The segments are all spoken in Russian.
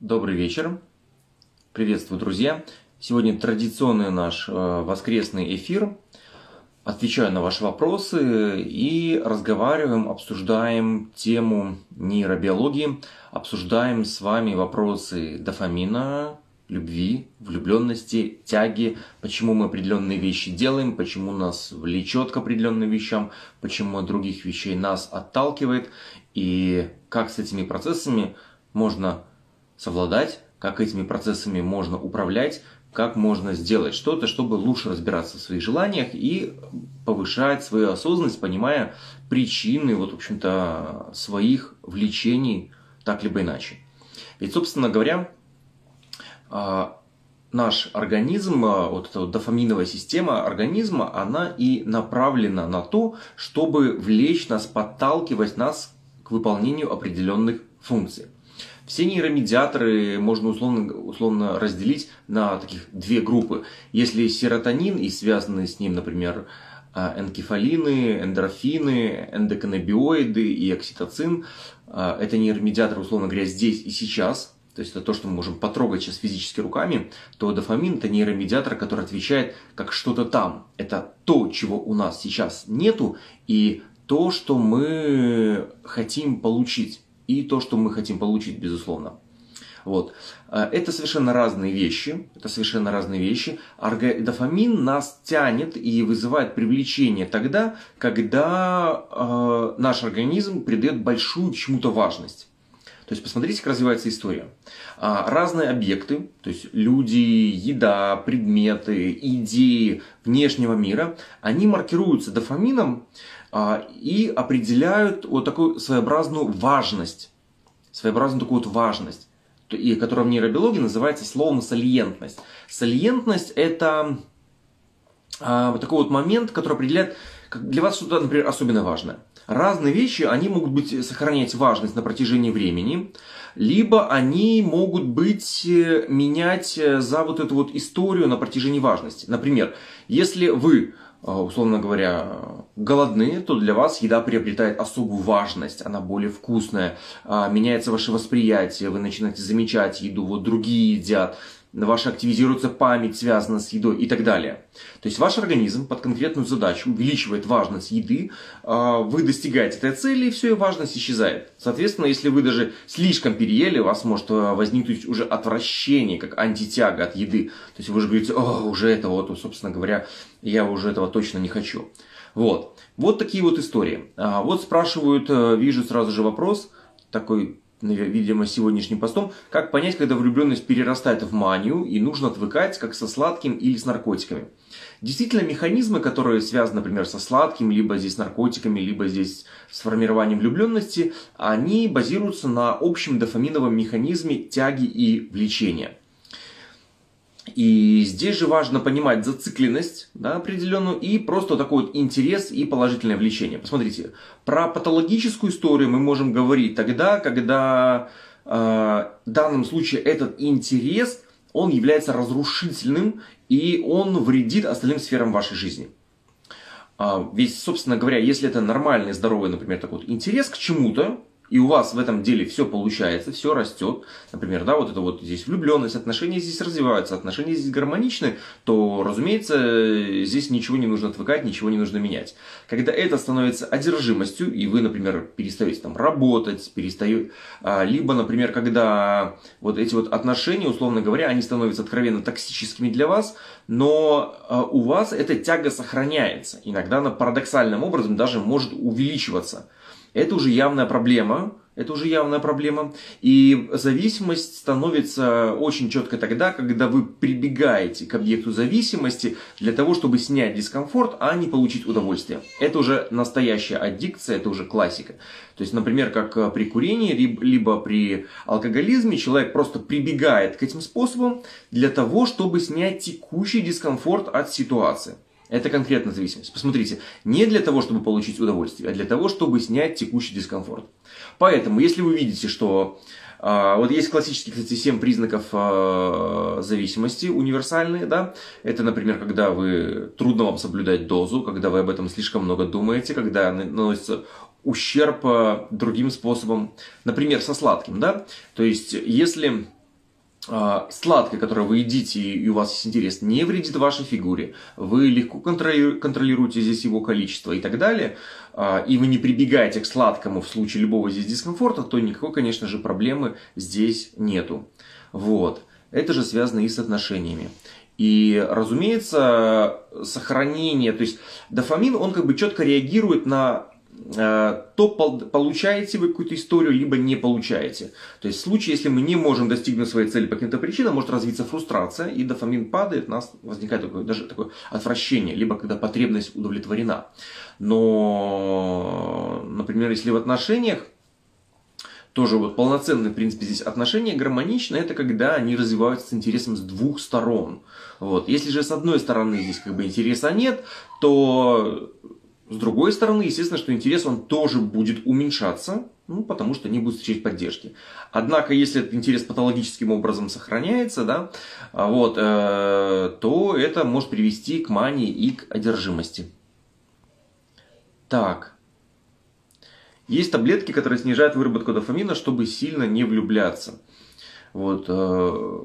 Добрый вечер. Приветствую, друзья. Сегодня традиционный наш э, воскресный эфир. Отвечаю на ваши вопросы и разговариваем, обсуждаем тему нейробиологии, обсуждаем с вами вопросы дофамина, любви, влюбленности, тяги, почему мы определенные вещи делаем, почему нас влечет к определенным вещам, почему от других вещей нас отталкивает, и как с этими процессами можно совладать, как этими процессами можно управлять, как можно сделать что-то, чтобы лучше разбираться в своих желаниях и повышать свою осознанность, понимая причины, вот, в общем-то, своих влечений так либо иначе. Ведь, собственно говоря, а, наш организм, а, вот эта вот дофаминовая система организма, она и направлена на то, чтобы влечь нас, подталкивать нас к выполнению определенных функций. Все нейромедиаторы можно условно, условно разделить на таких две группы. Если серотонин и связанные с ним, например, а, энкефалины, эндорфины, эндоканабиоиды и окситоцин, это нейромедиаторы, условно говоря, здесь и сейчас – то есть это то, что мы можем потрогать сейчас физически руками, то дофамин это нейромедиатор, который отвечает как что-то там. Это то, чего у нас сейчас нету, и то, что мы хотим получить. И то, что мы хотим получить, безусловно. Вот. Э, это совершенно разные вещи. Это совершенно разные вещи. Дофамин нас тянет и вызывает привлечение тогда, когда э, наш организм придает большую чему-то важность. То есть посмотрите, как развивается история. А, разные объекты, то есть люди, еда, предметы, идеи внешнего мира, они маркируются дофамином и определяют вот такую своеобразную важность. Своеобразную такую вот важность, и которая в нейробиологии называется словом салиентность. Салиентность это а, вот такой вот момент, который определяет, для вас что-то, например, особенно важное. Разные вещи, они могут быть, сохранять важность на протяжении времени, либо они могут быть, э, менять э, за вот эту вот историю на протяжении важности. Например, если вы э, условно говоря, голодны, то для вас еда приобретает особую важность, она более вкусная, а, меняется ваше восприятие, вы начинаете замечать еду, вот другие едят, ваша активизируется память, связана с едой и так далее. То есть ваш организм под конкретную задачу увеличивает важность еды, а, вы достигаете этой цели, и все, и важность исчезает. Соответственно, если вы даже слишком переели, у вас может а, возникнуть уже отвращение, как антитяга от еды. То есть вы же говорите, о, уже это вот, собственно говоря, я уже этого точно не хочу. Вот. Вот такие вот истории. А, вот спрашивают, э, вижу сразу же вопрос, такой видимо, сегодняшним постом, как понять, когда влюбленность перерастает в манию и нужно отвыкать, как со сладким или с наркотиками. Действительно, механизмы, которые связаны, например, со сладким, либо здесь наркотиками, либо здесь с формированием влюбленности, они базируются на общем дофаминовом механизме тяги и влечения. И здесь же важно понимать зацикленность да, определенную и просто такой вот интерес и положительное влечение. Посмотрите, про патологическую историю мы можем говорить тогда, когда э, в данном случае этот интерес, он является разрушительным и он вредит остальным сферам вашей жизни. А, ведь, собственно говоря, если это нормальный, здоровый, например, такой вот интерес к чему-то, и у вас в этом деле все получается, все растет, например, да, вот это вот здесь влюбленность, отношения здесь развиваются, отношения здесь гармоничны, то, разумеется, здесь ничего не нужно отвыкать, ничего не нужно менять. Когда это становится одержимостью, и вы, например, перестаете там работать, перестаете, а, либо, например, когда вот эти вот отношения, условно говоря, они становятся откровенно токсическими для вас, но а, у вас эта тяга сохраняется. Иногда она парадоксальным образом даже может увеличиваться. Это уже явная проблема, это уже явная проблема. И зависимость становится очень четко тогда, когда вы прибегаете к объекту зависимости для того, чтобы снять дискомфорт, а не получить удовольствие. Это уже настоящая аддикция, это уже классика. То есть, например, как при курении, либо при алкоголизме, человек просто прибегает к этим способам для того, чтобы снять текущий дискомфорт от ситуации. Это конкретная зависимость. Посмотрите, не для того, чтобы получить удовольствие, а для того, чтобы снять текущий дискомфорт. Поэтому, если вы видите, что а, вот есть классические, кстати, 7 признаков а, зависимости универсальные, да. Это, например, когда вы трудно вам соблюдать дозу, когда вы об этом слишком много думаете, когда наносится ущерб а, другим способом, например, со сладким, да. То есть, если сладкое, которое вы едите и у вас есть интерес, не вредит вашей фигуре, вы легко контролируете здесь его количество и так далее, а, и вы не прибегаете к сладкому в случае любого здесь дискомфорта, то никакой, конечно же, проблемы здесь нету. Вот. Это же связано и с отношениями. И, разумеется, сохранение, то есть дофамин, он как бы четко реагирует на то получаете вы какую-то историю, либо не получаете. То есть в случае, если мы не можем достигнуть своей цели по каким-то причинам, может развиться фрустрация, и дофамин падает, у нас возникает такое, даже такое отвращение, либо когда потребность удовлетворена. Но, например, если в отношениях, тоже вот полноценный, в принципе, здесь отношения гармоничны, это когда они развиваются с интересом с двух сторон. Вот. Если же с одной стороны здесь как бы интереса нет, то с другой стороны, естественно, что интерес он тоже будет уменьшаться, ну, потому что не будет встречать поддержки. Однако, если этот интерес патологическим образом сохраняется, да, а вот, э, то это может привести к мании и к одержимости. Так. Есть таблетки, которые снижают выработку дофамина, чтобы сильно не влюбляться. Вот, э,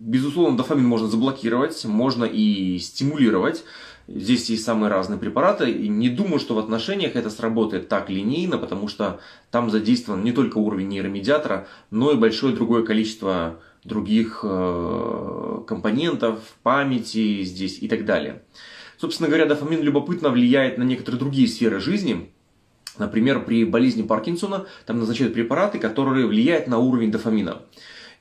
безусловно, дофамин можно заблокировать, можно и стимулировать. Здесь есть самые разные препараты, и не думаю, что в отношениях это сработает так линейно, потому что там задействован не только уровень нейромедиатора, но и большое другое количество других э, компонентов, памяти здесь и так далее. Собственно говоря, дофамин любопытно влияет на некоторые другие сферы жизни. Например, при болезни Паркинсона там назначают препараты, которые влияют на уровень дофамина.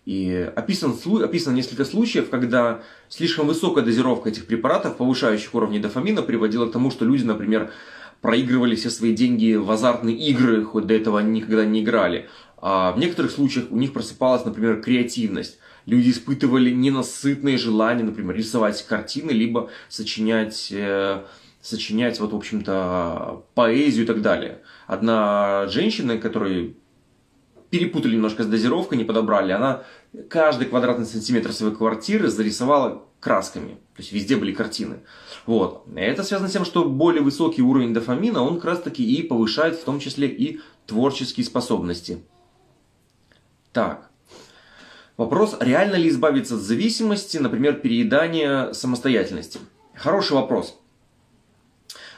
И описан, описано несколько случаев, когда слишком высокая дозировка этих препаратов, повышающих уровни дофамина, приводила к тому, что люди, например, проигрывали все свои деньги в азартные игры, хоть до этого они никогда не играли. А в некоторых случаях у них просыпалась, например, креативность. Люди испытывали ненасытное желание, например, рисовать картины, либо сочинять, э, сочинять вот, в общем-то, поэзию и так далее. Одна женщина, которая перепутали немножко с дозировкой, не подобрали. Она каждый квадратный сантиметр своей квартиры зарисовала красками. То есть везде были картины. Вот. Это связано с тем, что более высокий уровень дофамина, он как раз таки и повышает в том числе и творческие способности. Так. Вопрос, реально ли избавиться от зависимости, например, переедания самостоятельности? Хороший вопрос.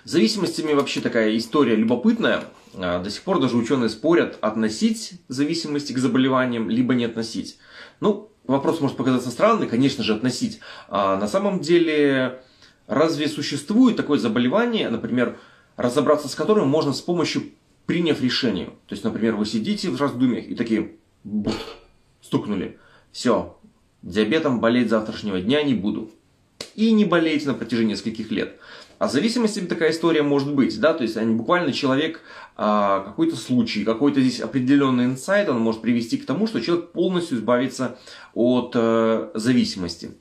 С зависимостями вообще такая история любопытная. А, до сих пор даже ученые спорят, относить зависимости к заболеваниям, либо не относить. Ну, вопрос может показаться странный, конечно же, относить. А на самом деле, разве существует такое заболевание, например, разобраться с которым можно с помощью приняв решение? То есть, например, вы сидите в раздумьях и такие бух, стукнули. Все, диабетом болеть завтрашнего дня не буду. И не болеете на протяжении нескольких лет. А зависимости такая история может быть, да, то есть они буквально человек, а, какой-то случай, какой-то здесь определенный инсайт, он может привести к тому, что человек полностью избавится от э, зависимости.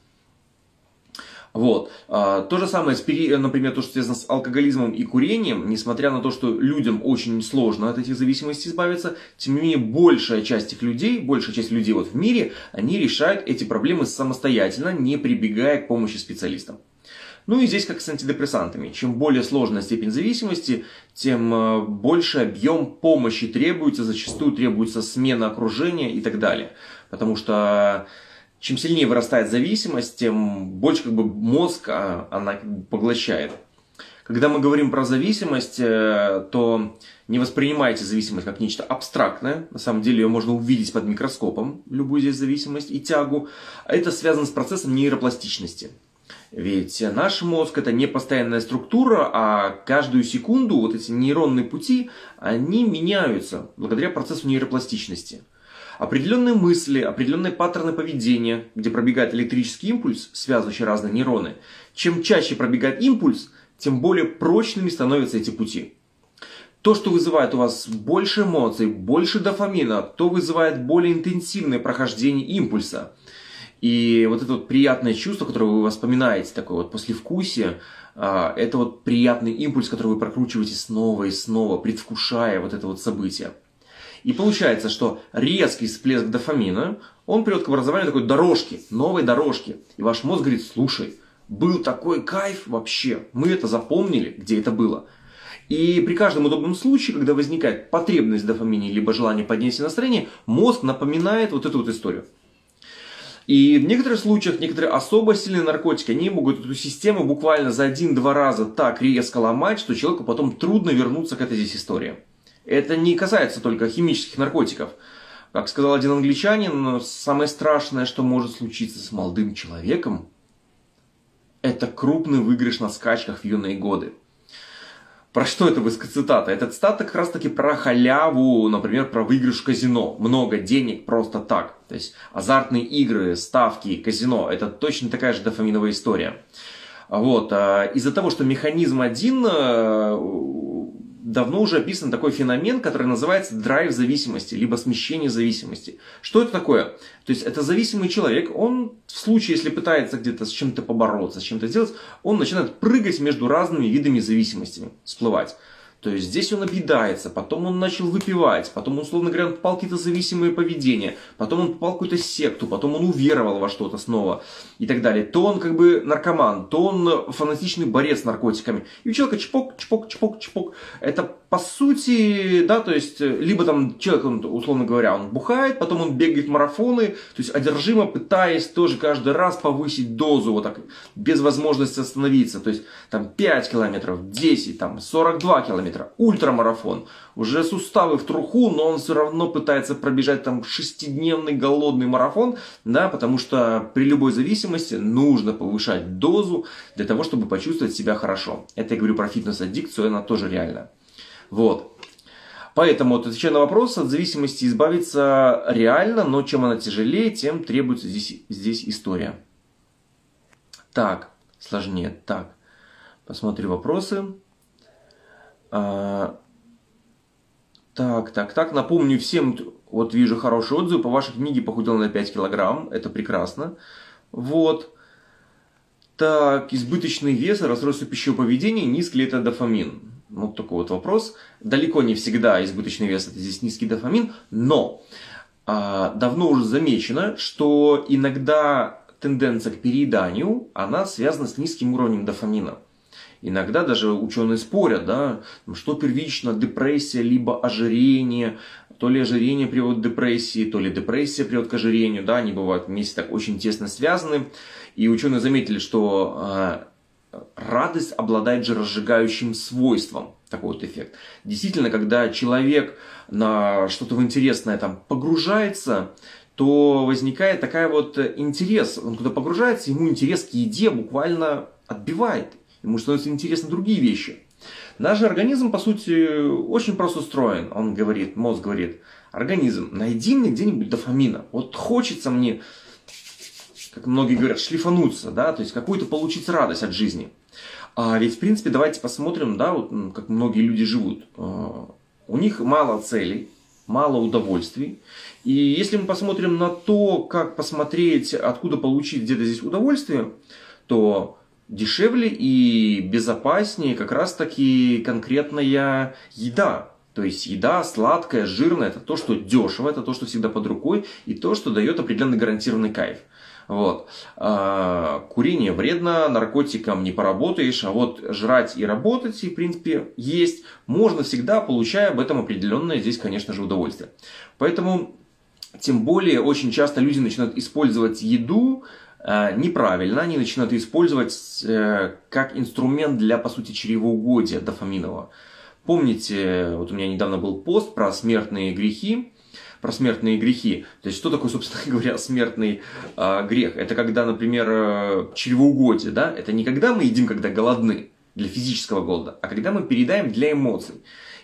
Вот. А, то же самое, с, например, то, что связано с алкоголизмом и курением, несмотря на то, что людям очень сложно от этих зависимостей избавиться, тем не менее большая часть их людей, большая часть людей вот в мире, они решают эти проблемы самостоятельно, не прибегая к помощи специалистам. Ну и здесь как с антидепрессантами. Чем более сложная степень зависимости, тем э, больше объем помощи требуется, зачастую требуется смена окружения и так далее. Потому что чем сильнее вырастает зависимость, тем больше как бы мозг а, она поглощает. Когда мы говорим про зависимость, э, то не воспринимайте зависимость как нечто абстрактное. На самом деле ее можно увидеть под микроскопом, любую здесь зависимость и тягу. Это связано с процессом нейропластичности. Ведь наш мозг это не постоянная структура, а каждую секунду вот эти нейронные пути, они меняются благодаря процессу нейропластичности. Определенные мысли, определенные паттерны поведения, где пробегает электрический импульс, связывающий разные нейроны, чем чаще пробегает импульс, тем более прочными становятся эти пути. То, что вызывает у вас больше эмоций, больше дофамина, то вызывает более интенсивное прохождение импульса – и вот это вот приятное чувство, которое вы вспоминаете, такое вот послевкусие, а, это вот приятный импульс, который вы прокручиваете снова и снова, предвкушая вот это вот событие. И получается, что резкий всплеск дофамина, он приводит к образованию такой дорожки, новой дорожки. И ваш мозг говорит, слушай, был такой кайф вообще, мы это запомнили, где это было. И при каждом удобном случае, когда возникает потребность в дофамине, либо желание поднять настроение, мозг напоминает вот эту вот историю. И в некоторых случаях некоторые особо сильные наркотики, они могут эту систему буквально за один-два раза так резко ломать, что человеку потом трудно вернуться к этой здесь истории. Это не касается только химических наркотиков. Как сказал один англичанин, самое страшное, что может случиться с молодым человеком, это крупный выигрыш на скачках в юные годы. Про что это цитата? Эта цитата как раз таки про халяву, например, про выигрыш в казино. Много денег просто так. То есть азартные игры, ставки, казино. Это точно такая же дофаминовая история. Вот. А из-за того, что механизм один, э, давно уже описан такой феномен, который называется драйв зависимости, либо смещение зависимости. Что это такое? То есть это зависимый человек, он в случае, если пытается где-то с чем-то побороться, с чем-то сделать, он начинает прыгать между разными видами зависимостями, всплывать. То есть здесь он объедается, потом он начал выпивать, потом, условно говоря, он попал какие-то зависимые поведения, потом он попал в какую-то секту, потом он уверовал во что-то снова и так далее. То он как бы наркоман, то он фанатичный борец с наркотиками. И у человека чпок, чпок, чпок, чпок. Это по сути, да, то есть, либо там человек, он, условно говоря, он бухает, потом он бегает марафоны, то есть одержимо пытаясь тоже каждый раз повысить дозу, вот так, без возможности остановиться. То есть там 5 километров, 10, там 42 километра километра, ультрамарафон. Уже суставы в труху, но он все равно пытается пробежать там шестидневный голодный марафон, да, потому что при любой зависимости нужно повышать дозу для того, чтобы почувствовать себя хорошо. Это я говорю про фитнес-аддикцию, она тоже реальна. Вот. Поэтому, отвечая на вопрос, от зависимости избавиться реально, но чем она тяжелее, тем требуется здесь, здесь история. Так, сложнее. Так, посмотрим вопросы. А, так, так, так. Напомню всем, вот вижу хороший отзыв по вашей книге «Похудел на 5 килограмм». Это прекрасно. Вот. Так, избыточный вес, расстройство пищевого поведения, низкий ли это дофамин? Вот такой вот вопрос. Далеко не всегда избыточный вес это здесь низкий дофамин, но а, давно уже замечено, что иногда тенденция к перееданию, она связана с низким уровнем дофамина. Иногда даже ученые спорят, да, что первично, депрессия, либо ожирение, то ли ожирение приводит к депрессии, то ли депрессия приводит к ожирению, да, они бывают вместе так очень тесно связаны. И ученые заметили, что э, радость обладает же разжигающим свойством, такой вот эффект. Действительно, когда человек на что-то интересное там погружается, то возникает такая вот интерес, он куда погружается, ему интерес к еде буквально отбивает ему становятся интересны другие вещи. Наш организм, по сути, очень просто устроен. Он говорит, мозг говорит, организм, найди мне где-нибудь дофамина. Вот хочется мне, как многие говорят, шлифануться, да, то есть какую-то получить радость от жизни. А ведь, в принципе, давайте посмотрим, да, вот как многие люди живут. А, у них мало целей, мало удовольствий. И если мы посмотрим на то, как посмотреть, откуда получить где-то здесь удовольствие, то дешевле и безопаснее как раз таки конкретная еда. То есть еда сладкая, жирная, это то, что дешево, это то, что всегда под рукой, и то, что дает определенный гарантированный кайф. Вот. А, курение вредно, наркотикам не поработаешь, а вот жрать и работать, и, в принципе, есть можно всегда, получая об этом определенное здесь, конечно же, удовольствие. Поэтому, тем более, очень часто люди начинают использовать еду Э, неправильно, они начинают использовать э, как инструмент для, по сути, чревоугодия дофаминового. Помните, вот у меня недавно был пост про смертные грехи, про смертные грехи. То есть, что такое, собственно говоря, смертный э, грех? Это когда, например, э, чревоугодие, да? Это не когда мы едим, когда голодны, для физического голода, а когда мы переедаем для эмоций.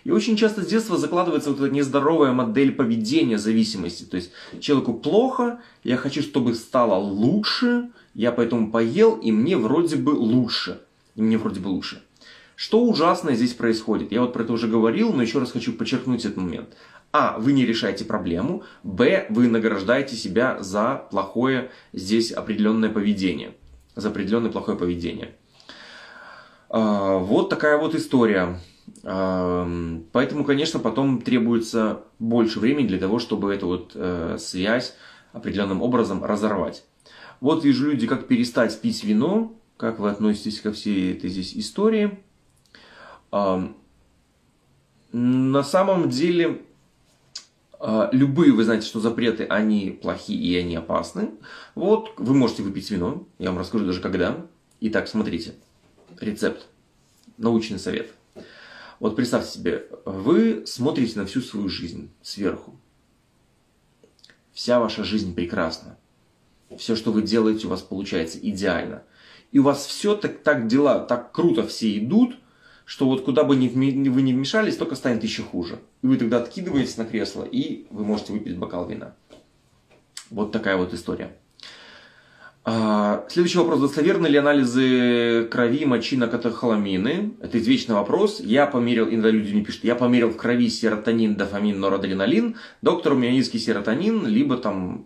И очень часто с детства закладывается вот эта нездоровая модель поведения зависимости. То есть человеку плохо, я хочу, чтобы стало лучше, я поэтому поел, и мне вроде бы лучше. И мне вроде бы лучше. Что ужасное здесь происходит? Я вот про это уже говорил, но еще раз хочу подчеркнуть этот момент. А. Вы не решаете проблему. Б. Вы награждаете себя за плохое здесь определенное поведение. За определенное плохое поведение. А, вот такая вот история. Поэтому, конечно, потом требуется больше времени для того, чтобы эту вот э, связь определенным образом разорвать. Вот вижу люди, как перестать пить вино, как вы относитесь ко всей этой здесь истории. На самом деле, А, любые, вы знаете, что запреты, они плохие и они опасны. Вот, вы можете выпить вино, я вам расскажу даже когда. Итак, смотрите, рецепт, научный совет. Вот представьте себе, вы смотрите на всю свою жизнь сверху. Вся ваша жизнь прекрасна. Все, что вы делаете, у вас получается идеально. И у вас все так, так дела, так круто все идут, что вот куда бы ни, вы не вмешались, только станет еще хуже. И вы тогда откидываетесь на кресло, и вы можете выпить бокал вина. Вот такая вот история. А, следующий вопрос. Достоверны ли анализы крови, мочи на катехоламины? Это извечный вопрос. Я померил, иногда люди мне пишут, я померил в крови серотонин, дофамин, норадреналин. Доктор, у меня низкий серотонин, либо там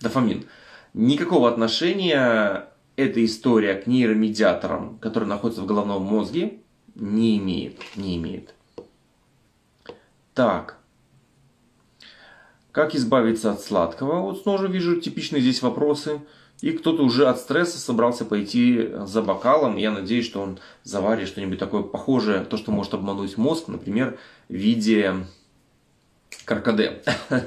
дофамин. Никакого отношения эта история к нейромедиаторам, которые находятся в головном мозге, не имеет. Не имеет. Так. Как избавиться от сладкого? Вот снова вижу типичные здесь вопросы. И кто-то уже от стресса собрался пойти за бокалом. Я надеюсь, что он заварит что-нибудь такое похожее, то, что может обмануть мозг, например, в виде каркаде.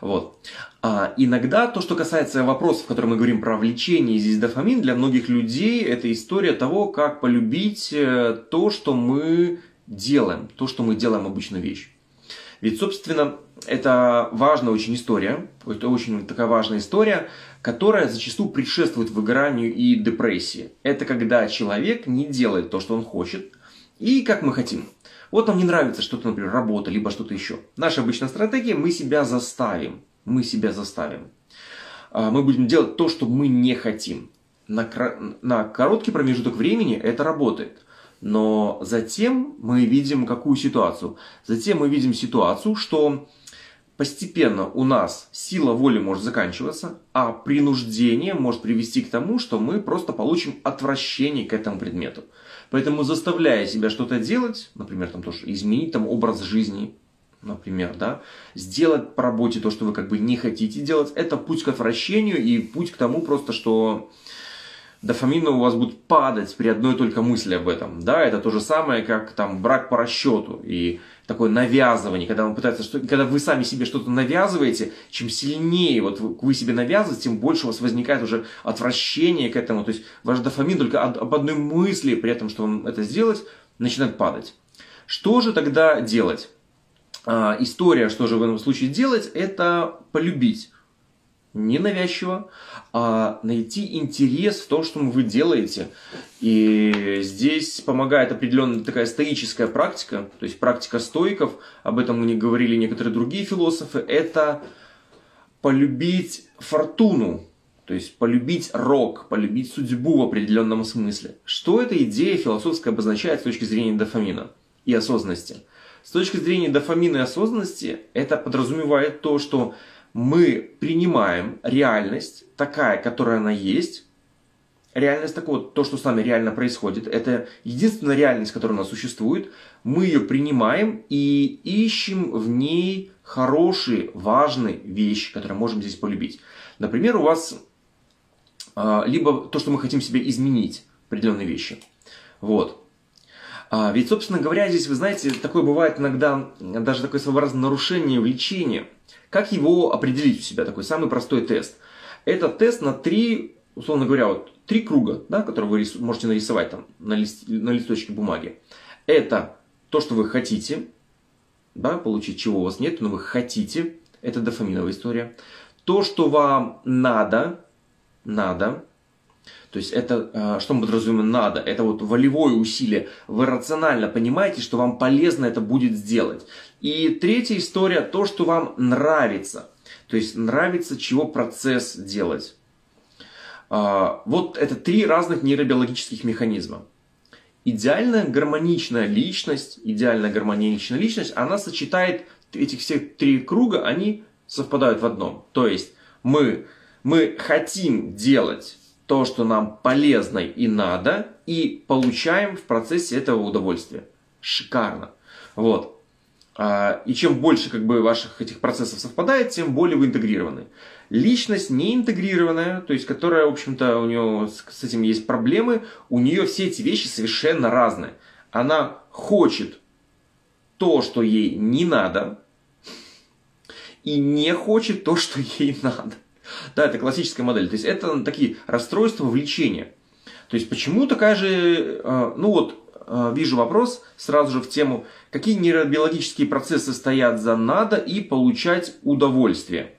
Вот. А иногда то, что касается вопросов, в которых мы говорим про влечение, здесь дофамин, для многих людей это история того, как полюбить э, то, что мы делаем, то, что мы делаем обычную вещь. Ведь, собственно, это важная очень история, это очень такая важная история, которая зачастую предшествует выгоранию и депрессии. Это когда человек не делает то, что он хочет, и как мы хотим. Вот нам не нравится что-то, например, работа, либо что-то еще. Наша обычная стратегия, мы себя заставим. Мы себя заставим. А, мы будем делать то, что мы не хотим. На, на короткий промежуток времени это работает. Но затем мы видим какую ситуацию? Затем мы видим ситуацию, что постепенно у нас сила воли может заканчиваться, а принуждение может привести к тому, что мы просто получим отвращение к этому предмету. Поэтому заставляя себя что-то делать, например, там тоже изменить там образ жизни, например, да, сделать по работе то, что вы как бы не хотите делать, это путь к отвращению и путь к тому просто, что дофамин у вас будет падать при одной только мысли об этом. Да, это то же самое, как там брак по расчету и такое навязывание, когда он пытается, что, когда вы сами себе что-то навязываете, чем сильнее вот вы себе навязываете, тем больше у вас возникает уже отвращение к этому. То есть ваш дофамин только об, об одной мысли, при этом, что он это сделать, начинает падать. Что же тогда делать? А, история, что же в этом случае делать, это полюбить ненавязчиво, найти интерес в том, что вы делаете. И здесь помогает определенная такая стоическая практика, то есть практика стойков, об этом мне говорили некоторые другие философы, это полюбить фортуну, то есть полюбить рок, полюбить судьбу в определенном смысле. Что эта идея философская обозначает с точки зрения дофамина и осознанности? С точки зрения дофамина и осознанности это подразумевает то, что мы принимаем реальность такая, которая она есть. Реальность такого, то, что с нами реально происходит, это единственная реальность, которая у нас существует. Мы ее принимаем и ищем в ней хорошие, важные вещи, которые можем здесь полюбить. Например, у вас а, либо то, что мы хотим себе изменить, определенные вещи. Вот. А, ведь, собственно говоря, здесь, вы знаете, такое бывает иногда, даже такое своеобразное нарушение влечения – как его определить у себя? Такой самый простой тест. Это тест на три, условно говоря, вот три круга, да, которые вы можете нарисовать там на, лист, на листочке бумаги. Это то, что вы хотите, да, получить, чего у вас нет, но вы хотите. Это дофаминовая история. То, что вам надо, надо, то есть это, а, что мы подразумеваем надо, это вот волевое усилие. Вы рационально понимаете, что вам полезно это будет сделать. И третья история, то, что вам нравится. То есть нравится, чего процесс делать. А, вот это три разных нейробиологических механизма. Идеальная гармоничная личность, идеальная гармоничная личность, она сочетает этих всех три круга, они совпадают в одном. То есть мы, мы хотим делать то, что нам полезно и надо, и получаем в процессе этого удовольствия. Шикарно. Вот. А, и чем больше как бы, ваших этих процессов совпадает, тем более вы интегрированы. Личность не интегрированная, то есть которая, в общем-то, у нее с этим есть проблемы, у нее все эти вещи совершенно разные. Она хочет то, что ей не надо, и не хочет то, что ей надо. Да, это классическая модель. То есть это такие расстройства влечения. То есть почему такая же, э, ну вот, э, вижу вопрос сразу же в тему, какие нейробиологические процессы стоят за надо и получать удовольствие.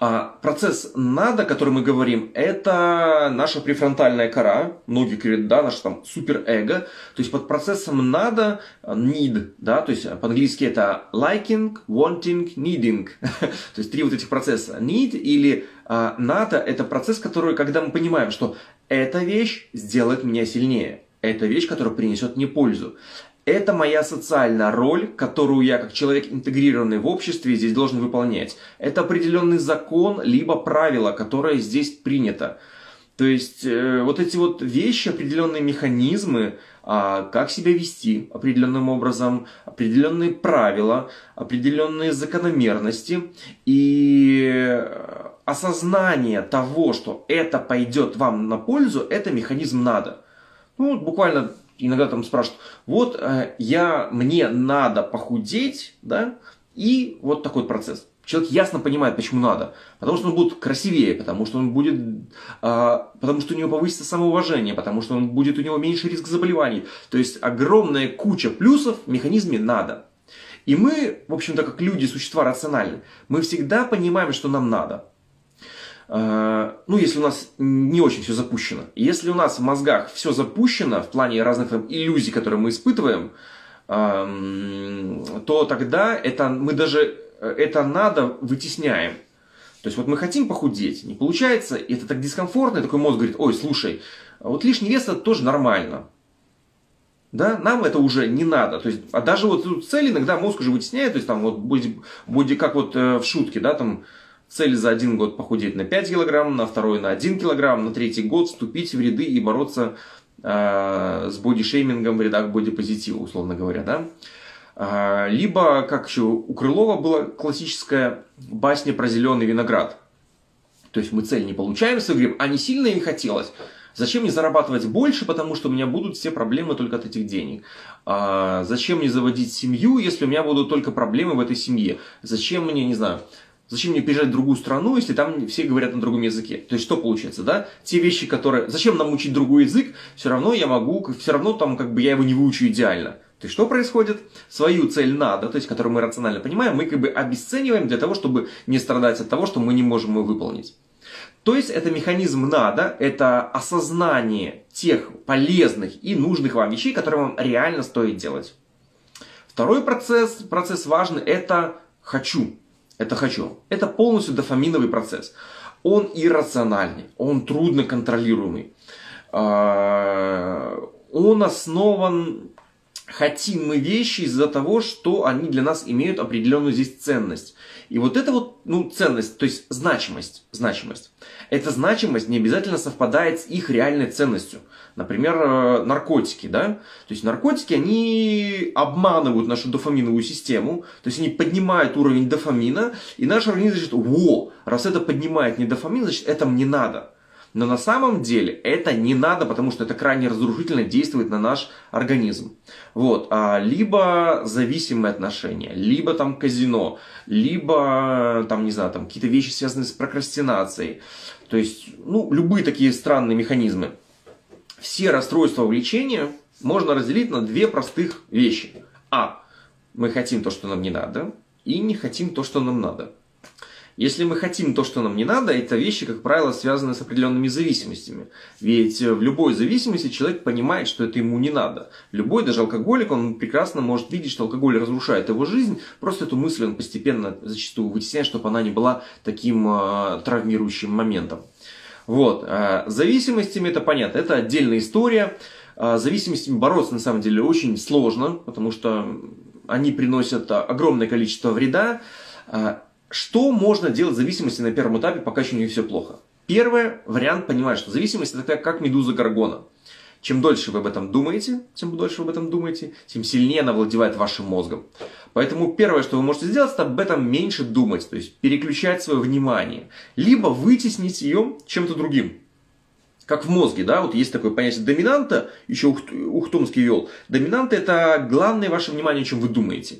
А процесс надо, о котором мы говорим, это наша префронтальная кора. Многие говорят, да, наше там суперэго. То есть под процессом надо need, да, то есть по-английски это liking, wanting, needing. то есть три вот этих процесса. Need или а, надо это процесс, который, когда мы понимаем, что эта вещь сделает меня сильнее. Это вещь, которая принесет мне пользу. Это моя социальная роль, которую я, как человек, интегрированный в обществе, здесь должен выполнять. Это определенный закон, либо правило, которое здесь принято. То есть э, вот эти вот вещи, определенные механизмы, а, как себя вести определенным образом, определенные правила, определенные закономерности и осознание того, что это пойдет вам на пользу, это механизм надо. Ну, буквально иногда там спрашивают, вот э, я, мне надо похудеть, да, и вот такой процесс. Человек ясно понимает, почему надо. Потому что он будет красивее, потому что он будет, э, потому что у него повысится самоуважение, потому что он будет у него меньше риск заболеваний. То есть огромная куча плюсов в механизме надо. И мы, в общем-то, как люди, существа рациональны, мы всегда понимаем, что нам надо. Э, ну, если у нас не очень все запущено. Если у нас в мозгах все запущено в плане разных там, иллюзий, которые мы испытываем, эм, то тогда это мы даже э, это надо вытесняем. То есть вот мы хотим похудеть, не получается, и это так дискомфортно, и такой мозг говорит, ой, слушай, вот лишний вес это тоже нормально. Да, нам это уже не надо. То есть, а даже вот цель иногда мозг уже вытесняет, то есть там вот будет, будет как вот э, в шутке, да, там Цель за один год похудеть на 5 килограмм, на второй на 1 килограмм, на третий год вступить в ряды и бороться э, с бодишеймингом в рядах бодипозитива, условно говоря, да. Э, либо, как еще у Крылова была классическая басня про зеленый виноград. То есть мы цель не получаем, все говорим, а не сильно им хотелось. Зачем мне зарабатывать больше, потому что у меня будут все проблемы только от этих денег? А зачем мне заводить семью, если у меня будут только проблемы в этой семье? Зачем мне, не знаю, Зачем мне переезжать в другую страну, если там все говорят на другом языке? То есть что получается, да? Те вещи, которые... Зачем нам учить другой язык? Все равно я могу, все равно там как бы я его не выучу идеально. То есть что происходит? Свою цель надо, то есть которую мы рационально понимаем, мы как бы обесцениваем для того, чтобы не страдать от того, что мы не можем его выполнить. То есть это механизм надо, это осознание тех полезных и нужных вам вещей, которые вам реально стоит делать. Второй процесс, процесс важный, это хочу это хочу. Это полностью дофаминовый процесс. Он иррациональный, он трудно контролируемый. А, он основан, хотим мы вещи из-за того, что они для нас имеют определенную здесь ценность. И вот это вот, ну, ценность, то есть значимость, значимость. Эта значимость не обязательно совпадает с их реальной ценностью. Например, э, наркотики, да? То есть наркотики, они обманывают нашу дофаминовую систему, то есть они поднимают уровень дофамина, и наш организм говорит, во, раз это поднимает не дофамин, значит это мне надо. Но на самом деле это не надо, потому что это крайне разрушительно действует на наш организм. Вот. А, либо зависимые отношения, либо там казино, либо там, не знаю, там какие-то вещи, связанные с прокрастинацией. То есть, ну, любые такие странные механизмы все расстройства влечения можно разделить на две простых вещи. А. Мы хотим то, что нам не надо, и не хотим то, что нам надо. Если мы хотим то, что нам не надо, это вещи, как правило, связаны с определенными зависимостями. Ведь в любой зависимости человек понимает, что это ему не надо. Любой, даже алкоголик, он прекрасно может видеть, что алкоголь разрушает его жизнь. Просто эту мысль он постепенно зачастую вытесняет, чтобы она не была таким э, травмирующим моментом. Вот. А зависимостями это понятно, это отдельная история. А зависимостями бороться на самом деле очень сложно, потому что они приносят огромное количество вреда. А что можно делать в зависимости на первом этапе, пока еще не все плохо? Первый вариант понимать, что зависимость это как медуза Гаргона. Чем дольше вы об этом думаете, чем дольше вы об этом думаете, тем сильнее она владевает вашим мозгом. Поэтому первое, что вы можете сделать, это об этом меньше думать, то есть переключать свое внимание, либо вытеснить ее чем-то другим. Как в мозге, да, вот есть такое понятие доминанта, еще Ухтомский вел. Доминанта это главное ваше внимание, чем вы думаете.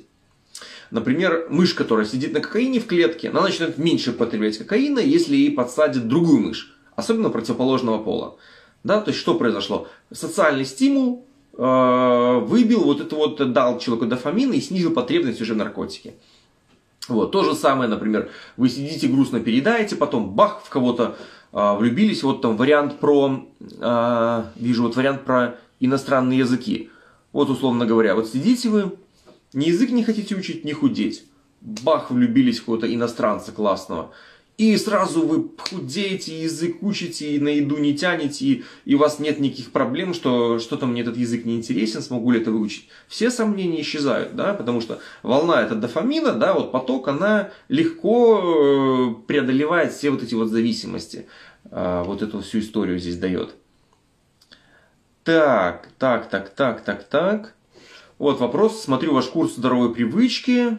Например, мышь, которая сидит на кокаине в клетке, она начинает меньше потреблять кокаина, если ей подсадят другую мышь, особенно противоположного пола. Да, то есть что произошло? Социальный стимул э, выбил вот это вот, дал человеку дофамин и снизил потребность уже в наркотике. Вот, то же самое, например, вы сидите грустно передаете, потом бах, в кого-то э, влюбились, вот там вариант про, э, вижу вот вариант про иностранные языки. Вот, условно говоря, вот сидите вы, ни язык не хотите учить, ни худеть. Бах, влюбились в какого-то иностранца классного. И сразу вы худеете, язык учите, и на еду не тянете, и, и у вас нет никаких проблем, что что-то мне этот язык не интересен, смогу ли это выучить. Все сомнения исчезают, да, потому что волна это дофамина, да, вот поток, она легко э, преодолевает все вот эти вот зависимости. А, вот эту всю историю здесь дает. Так, так, так, так, так, так. Вот вопрос. Смотрю ваш курс здоровой привычки.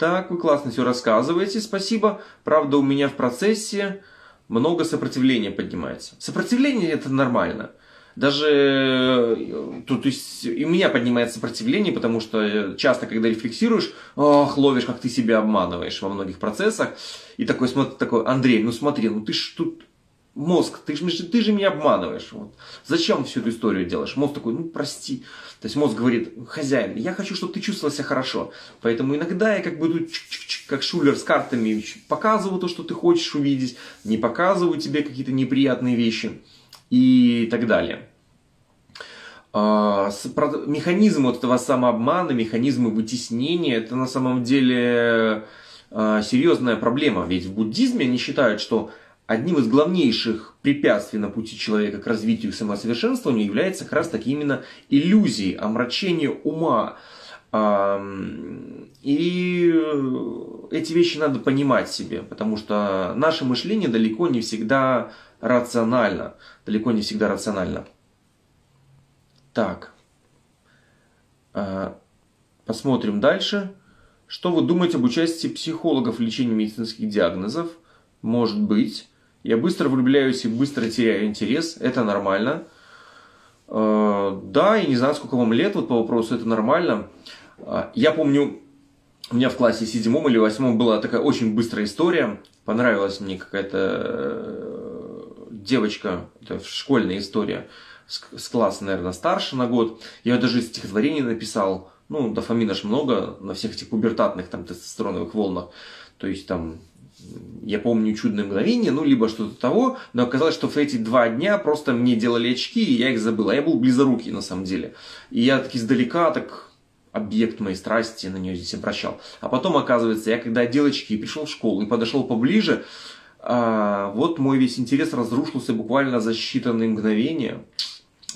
Так, вы классно все рассказываете, спасибо. Правда, у меня в процессе много сопротивления поднимается. Сопротивление это нормально. Даже э, то, то есть и у меня поднимается сопротивление, потому что часто, когда рефлексируешь, ох, ловишь, как ты себя обманываешь во многих процессах. И такой, смотри, такой, Андрей, ну смотри, ну ты ж тут мозг, ты же, ты же меня обманываешь. Вот. Зачем всю эту историю делаешь? Мозг такой, ну прости. То есть мозг говорит, хозяин, я хочу, чтобы ты чувствовал себя хорошо. Поэтому иногда я как бы тут, как шулер с картами, показываю то, что ты хочешь увидеть, не показываю тебе какие-то неприятные вещи и так далее. А, механизм вот этого самообмана, механизмы вытеснения, это на самом деле а, серьезная проблема. Ведь в буддизме они считают, что одним из главнейших препятствий на пути человека к развитию и самосовершенствованию является как раз таки именно иллюзии, омрачение ума. И эти вещи надо понимать себе, потому что наше мышление далеко не всегда рационально. Далеко не всегда рационально. Так. А, посмотрим дальше. Что вы думаете об участии психологов в лечении медицинских диагнозов? Может быть. Я быстро влюбляюсь и быстро теряю интерес. Это нормально. Э, да, я не знаю, сколько вам лет, вот по вопросу, это нормально. Э, я помню, у меня в классе седьмом или восьмом была такая очень быстрая история. Понравилась мне какая-то э, девочка, это школьная история, с класса, наверное, старше на год. Я даже стихотворение написал. Ну, дофамина ж много на всех этих пубертатных там тестостероновых волнах. То есть там я помню чудное мгновение, ну, либо что-то того, но оказалось, что в эти два дня просто мне делали очки, и я их забыл. А я был близорукий, на самом деле. И я так издалека, так объект моей страсти на нее здесь обращал. А потом, оказывается, я когда одел очки пришел в школу и подошел поближе, а, вот мой весь интерес разрушился буквально за считанные мгновения.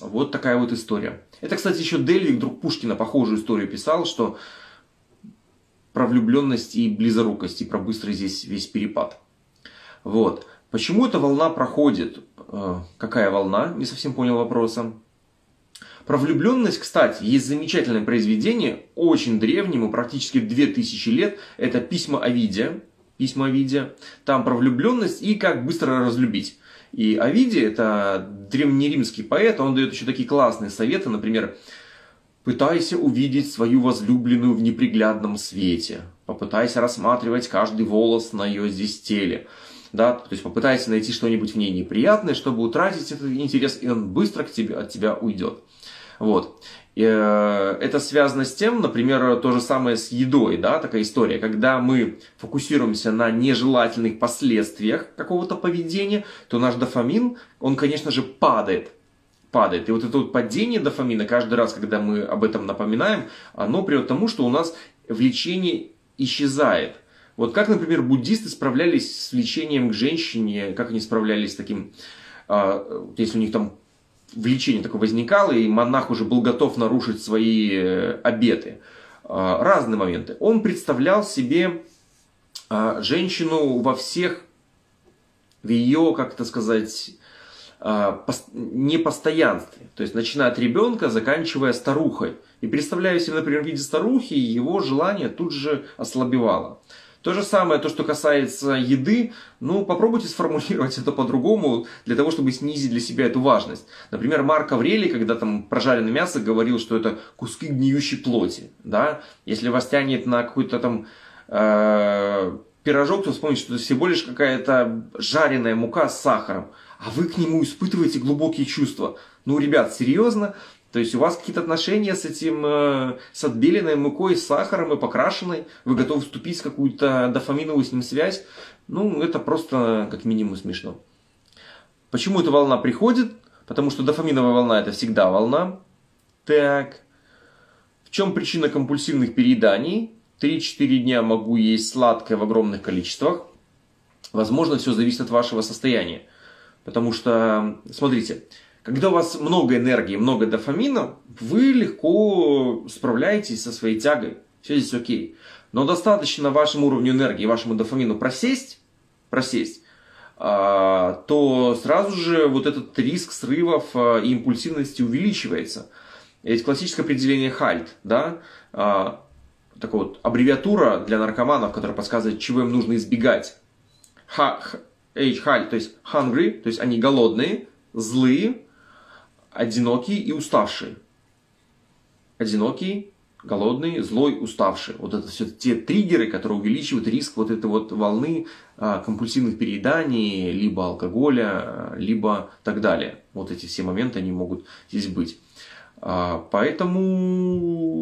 Вот такая вот история. Это, кстати, еще Дельвик, друг Пушкина, похожую историю писал, что про влюбленность и близорукость, и про быстрый здесь весь перепад. Вот. Почему эта волна проходит? Э, какая волна? Не совсем понял вопроса. Про влюбленность, кстати, есть замечательное произведение, очень древнее, ему практически 2000 лет. Это «Письма Овидия». Письма Овидия. Там про влюбленность и как быстро разлюбить. И Овидий, это древнеримский поэт, он дает еще такие классные советы, например, Пытайся увидеть свою возлюбленную в неприглядном свете. Попытайся рассматривать каждый волос на ее здесь теле. Да, то есть попытайся найти что-нибудь в ней неприятное, чтобы утратить этот интерес, и он быстро к тебе, от тебя уйдет. Вот. Э, это связано с тем, например, то же самое с едой, да, такая история, когда мы фокусируемся на нежелательных последствиях какого-то поведения, то наш дофамин, он, конечно же, падает падает. И вот это вот падение дофамина, каждый раз, когда мы об этом напоминаем, оно приводит к тому, что у нас влечение исчезает. Вот как, например, буддисты справлялись с влечением к женщине, как они справлялись с таким, а, если у них там влечение такое возникало, и монах уже был готов нарушить свои э, обеты. А, разные моменты. Он представлял себе а, женщину во всех, в ее, как это сказать, непостоянстве. То есть, начиная от ребенка, заканчивая старухой. И представляю себе, например, в виде старухи, его желание тут же ослабевало. То же самое, то, что касается еды, ну, попробуйте сформулировать это по-другому, для того, чтобы снизить для себя эту важность. Например, Марк Аврелий, когда там прожаренное мясо, говорил, что это куски гниющей плоти, да. Если вас тянет на какой-то там э, пирожок, то вспомните, что это всего лишь какая-то жареная мука с сахаром, а вы к нему испытываете глубокие чувства. Ну, ребят, серьезно? То есть у вас какие-то отношения с этим, э, с отбеленной мукой, с сахаром и покрашенной, вы готовы вступить в какую-то дофаминовую с ним связь, ну, это просто как минимум смешно. Почему эта волна приходит? Потому что дофаминовая волна это всегда волна. Так. В чем причина компульсивных перееданий? 3-4 дня могу есть сладкое в огромных количествах. Возможно, все зависит от вашего состояния. Потому что, смотрите, когда у вас много энергии, много дофамина, вы легко справляетесь со своей тягой. Все здесь окей. Но достаточно вашему уровню энергии, вашему дофамину просесть, просесть, а, то сразу же вот этот риск срывов а, и импульсивности увеличивается. Есть классическое определение HALT, да, а, такая вот аббревиатура для наркоманов, которая подсказывает, чего им нужно избегать. H, HALT, то есть hungry, то есть они голодные, злые, одинокий и уставший. Одинокий, голодный, злой, уставший. Вот это все те триггеры, которые увеличивают риск вот этой вот волны а, компульсивных перееданий, либо алкоголя, либо так далее. Вот эти все моменты, они могут здесь быть. А, поэтому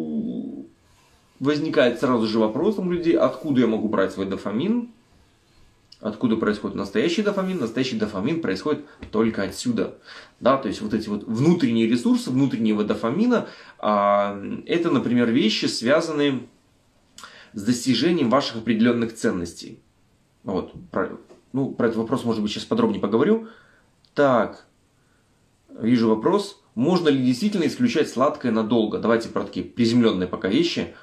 возникает сразу же вопрос у людей, откуда я могу брать свой дофамин, Откуда происходит настоящий дофамин? Настоящий дофамин происходит только отсюда. Да, то есть вот эти вот внутренние ресурсы внутреннего дофамина, а, это, например, вещи, связанные с достижением ваших определенных ценностей. Вот, про, ну, про этот вопрос, может быть, сейчас подробнее поговорю. Так, вижу вопрос. Можно ли действительно исключать сладкое надолго? Давайте про такие приземленные пока вещи.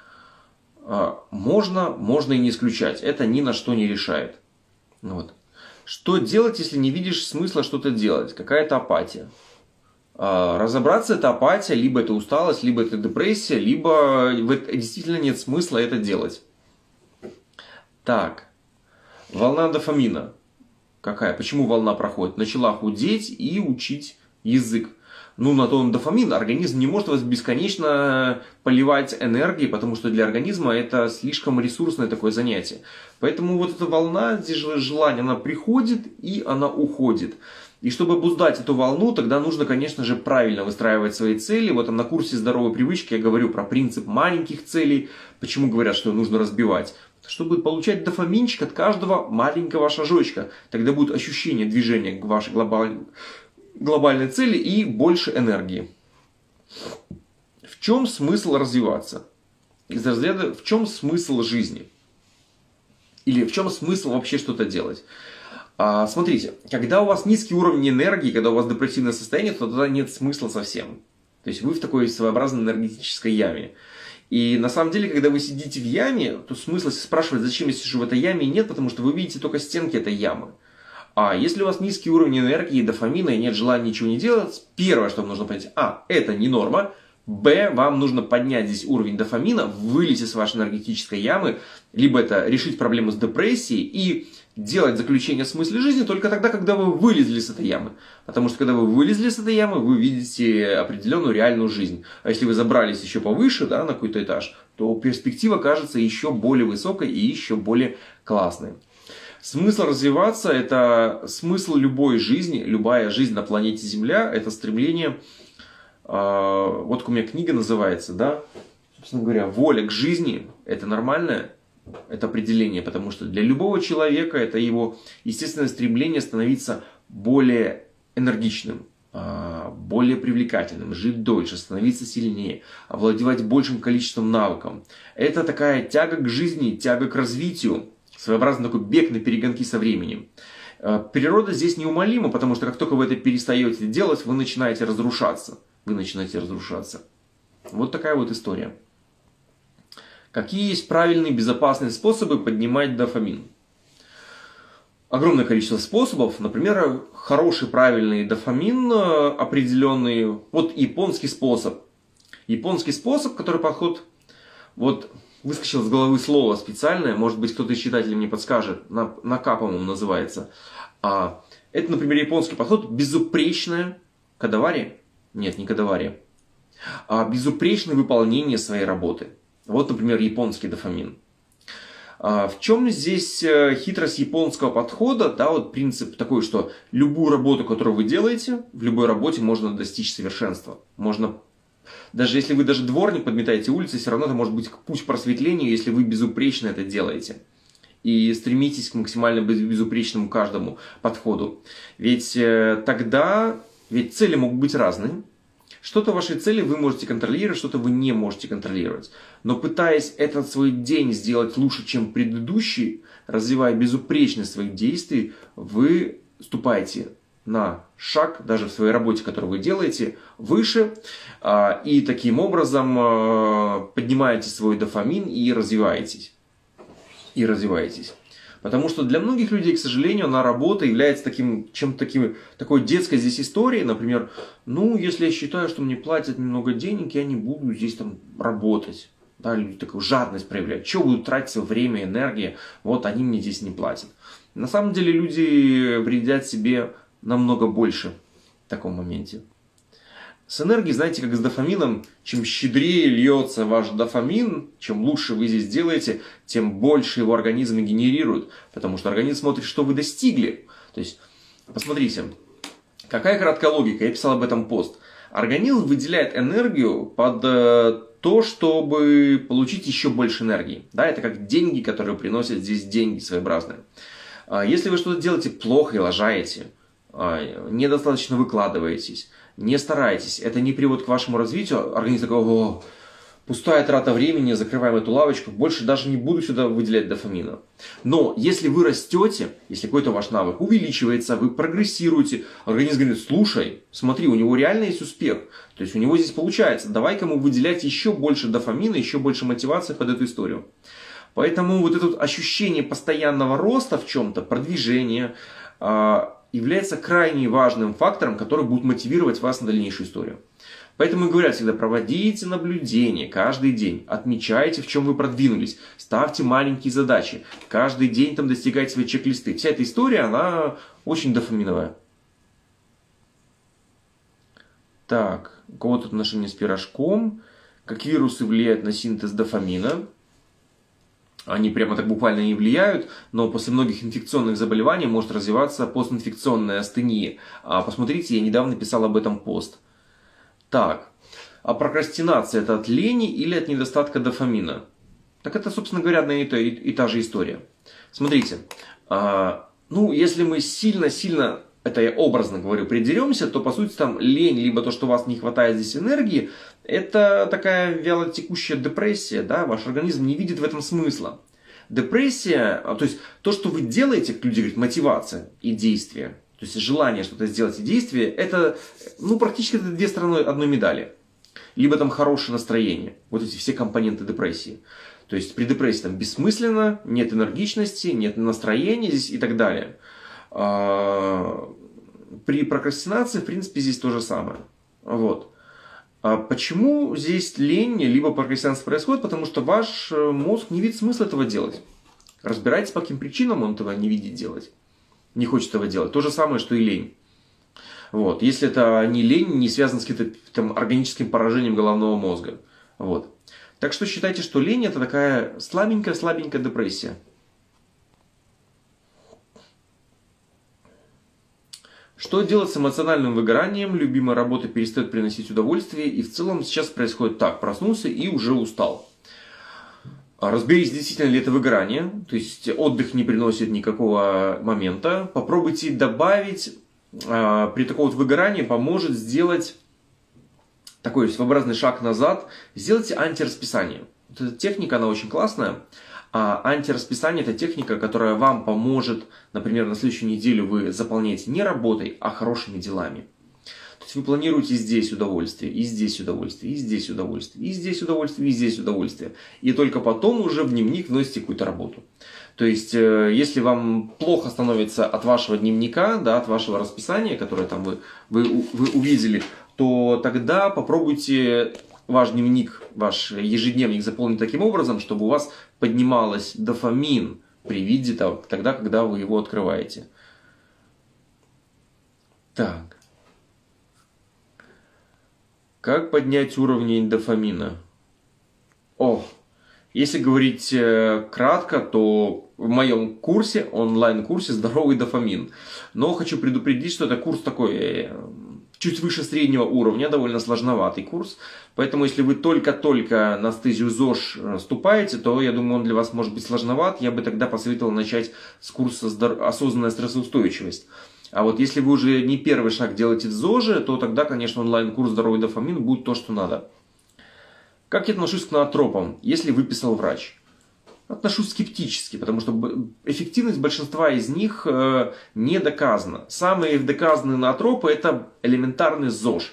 А, можно, можно и не исключать. Это ни на что не решает. Вот. Что делать, если не видишь смысла что-то делать? Какая-то апатия. А, разобраться это апатия, либо это усталость, либо это депрессия, либо действительно нет смысла это делать. Так, волна дофамина. Какая? Почему волна проходит? Начала худеть и учить язык ну, на то он дофамин. Организм не может вас бесконечно поливать энергией, потому что для организма это слишком ресурсное такое занятие. Поэтому вот эта волна, здесь желание, она приходит и она уходит. И чтобы обуздать эту волну, тогда нужно, конечно же, правильно выстраивать свои цели. Вот на курсе здоровой привычки я говорю про принцип маленьких целей. Почему говорят, что нужно разбивать? Чтобы получать дофаминчик от каждого маленького шажочка. Тогда будет ощущение движения к вашей глобальной глобальной цели и больше энергии. В чем смысл развиваться? Из разряда в чем смысл жизни? Или в чем смысл вообще что-то делать? А, смотрите, когда у вас низкий уровень энергии, когда у вас депрессивное состояние, то тогда нет смысла совсем. То есть вы в такой своеобразной энергетической яме. И на самом деле, когда вы сидите в яме, то смысла спрашивать, зачем я сижу в этой яме, нет, потому что вы видите только стенки этой ямы. А если у вас низкий уровень энергии, дофамина и нет желания ничего не делать, первое, что вам нужно понять, а, это не норма, Б, вам нужно поднять здесь уровень дофамина, вылезти с вашей энергетической ямы, либо это решить проблему с депрессией и делать заключение смысла жизни только тогда, когда вы вылезли с этой ямы. Потому что когда вы вылезли с этой ямы, вы видите определенную реальную жизнь. А если вы забрались еще повыше, да, на какой-то этаж, то перспектива кажется еще более высокой и еще более классной. Смысл развиваться – это смысл любой жизни, любая жизнь на планете Земля – это стремление, э, вот у меня книга называется, да, собственно говоря, воля к жизни – это нормальное это определение, потому что для любого человека это его естественное стремление становиться более энергичным, а, более привлекательным, жить дольше, становиться сильнее, овладевать большим количеством навыков. Это такая тяга к жизни, тяга к развитию, своеобразный такой бег на перегонки со временем. Э, природа здесь неумолима, потому что как только вы это перестаете делать, вы начинаете разрушаться. Вы начинаете разрушаться. Вот такая вот история. Какие есть правильные, безопасные способы поднимать дофамин? Огромное количество способов. Например, хороший, правильный дофамин э, определенный. Вот японский способ. Японский способ, который подход вот выскочило с головы слово специальное, может быть, кто-то из читателей мне подскажет, на, на К, по-моему, называется. А, это, например, японский подход безупречное кадавари. Нет, не кадавари. А безупречное выполнение своей работы. Вот, например, японский дофамин. А в чем здесь э, хитрость японского подхода? Да, вот принцип такой, что любую работу, которую вы делаете, в любой работе можно достичь совершенства. Можно даже если вы даже дворник подметаете улицы, все равно это может быть путь к просветлению, если вы безупречно это делаете. И стремитесь к максимально безупречному каждому подходу. Ведь э, тогда, ведь цели могут быть разные. Что-то вашей цели вы можете контролировать, что-то вы не можете контролировать. Но пытаясь этот свой день сделать лучше, чем предыдущий, развивая безупречность своих действий, вы ступаете на шаг, даже в своей работе, которую вы делаете, выше, а, и таким образом а, поднимаете свой дофамин и развиваетесь. И развиваетесь. Потому что для многих людей, к сожалению, на работа является таким, чем-то таким, такой детской здесь историей. Например, ну, если я считаю, что мне платят немного денег, я не буду здесь там работать. Да, люди такую жадность проявляют. Чего будут тратить свое время, энергия? Вот они мне здесь не платят. На самом деле люди вредят себе намного больше в таком моменте. С энергией, знаете, как с дофамином, чем щедрее льется ваш дофамин, чем лучше вы здесь делаете, тем больше его организм генерирует, потому что организм смотрит, что вы достигли. То есть, посмотрите, какая краткая логика, я писал об этом пост. Организм выделяет энергию под э, то, чтобы получить еще больше энергии. Да, это как деньги, которые приносят здесь деньги своеобразные. А если вы что-то делаете плохо и лажаете, недостаточно выкладываетесь, не стараетесь, это не приводит к вашему развитию, организм такой, о, пустая трата времени, закрываем эту лавочку, больше даже не буду сюда выделять дофамина. Но если вы растете, если какой-то ваш навык увеличивается, вы прогрессируете, организм говорит, слушай, смотри, у него реально есть успех, то есть у него здесь получается, давай-ка ему выделять еще больше дофамина, еще больше мотивации под эту историю. Поэтому вот это ощущение постоянного роста в чем-то, продвижения, а, является крайне важным фактором, который будет мотивировать вас на дальнейшую историю. Поэтому и говорят всегда, проводите наблюдение каждый день, отмечайте, в чем вы продвинулись, ставьте маленькие задачи, каждый день там достигайте свои чек-листы. Вся эта история, она очень дофаминовая. Так, у кого тут отношения с пирожком? Как вирусы влияют на синтез дофамина? Они прямо так буквально не влияют, но после многих инфекционных заболеваний может развиваться постинфекционная астения. А посмотрите, я недавно писал об этом пост. Так, а прокрастинация это от лени или от недостатка дофамина? Так это, собственно говоря, одна и та, и, и та же история. Смотрите, а, ну, если мы сильно-сильно это я образно говорю, придеремся, то по сути там лень, либо то, что у вас не хватает здесь энергии, это такая вялотекущая депрессия, да, ваш организм не видит в этом смысла. Депрессия, а, то есть то, что вы делаете, как люди говорят, мотивация и действие, то есть желание что-то сделать и действие, это, ну, практически это две стороны одной медали. Либо там хорошее настроение, вот эти все компоненты депрессии. То есть при депрессии там бессмысленно, нет энергичности, нет настроения здесь и так далее. А, при прокрастинации, в принципе, здесь то же самое. Вот. А почему здесь лень, либо прокрастинация происходит? Потому что ваш э, мозг не видит смысла этого делать. Разбирайтесь, по каким причинам он этого не видит делать. Не хочет этого делать. То же самое, что и лень. Вот. Если это не лень, не связано с каким-то там, органическим поражением головного мозга. Вот. Так что считайте, что лень это такая слабенькая-слабенькая депрессия. Что делать с эмоциональным выгоранием? Любимая работа перестает приносить удовольствие, и в целом сейчас происходит так. Проснулся и уже устал. А разберись, действительно ли это выгорание, то есть отдых не приносит никакого момента. Попробуйте добавить, а, при таком вот выгорании поможет сделать такой своеобразный шаг назад, сделайте антирасписание. Вот эта техника, она очень классная. А антирасписание – это техника, которая вам поможет, например, на следующую неделю вы заполняете не работой, а хорошими делами. То есть вы планируете здесь удовольствие, и здесь удовольствие, и здесь удовольствие, и здесь удовольствие, и здесь удовольствие. И только потом уже в дневник вносите какую-то работу. То есть, э, если вам плохо становится от вашего дневника, да, от вашего расписания, которое там вы, вы, вы увидели, то тогда попробуйте ваш дневник, ваш ежедневник заполнить таким образом, чтобы у вас поднималась дофамин при виде того, тогда, когда вы его открываете. Так. Как поднять уровень дофамина? О, если говорить э, кратко, то в моем курсе, онлайн-курсе «Здоровый дофамин». Но хочу предупредить, что это курс такой э, чуть выше среднего уровня, довольно сложноватый курс. Поэтому, если вы только-только на стезию ЗОЖ э, ступаете, то, я думаю, он для вас может быть сложноват. Я бы тогда посоветовал начать с курса «Осознанная стрессоустойчивость». А вот если вы уже не первый шаг делаете в ЗОЖе, то тогда, конечно, онлайн-курс «Здоровый дофамин» будет то, что надо. Как я отношусь к ноотропам, если выписал врач? Отношусь скептически, потому что эффективность большинства из них э, не доказана. Самые доказанные ноотропы – это элементарный ЗОЖ.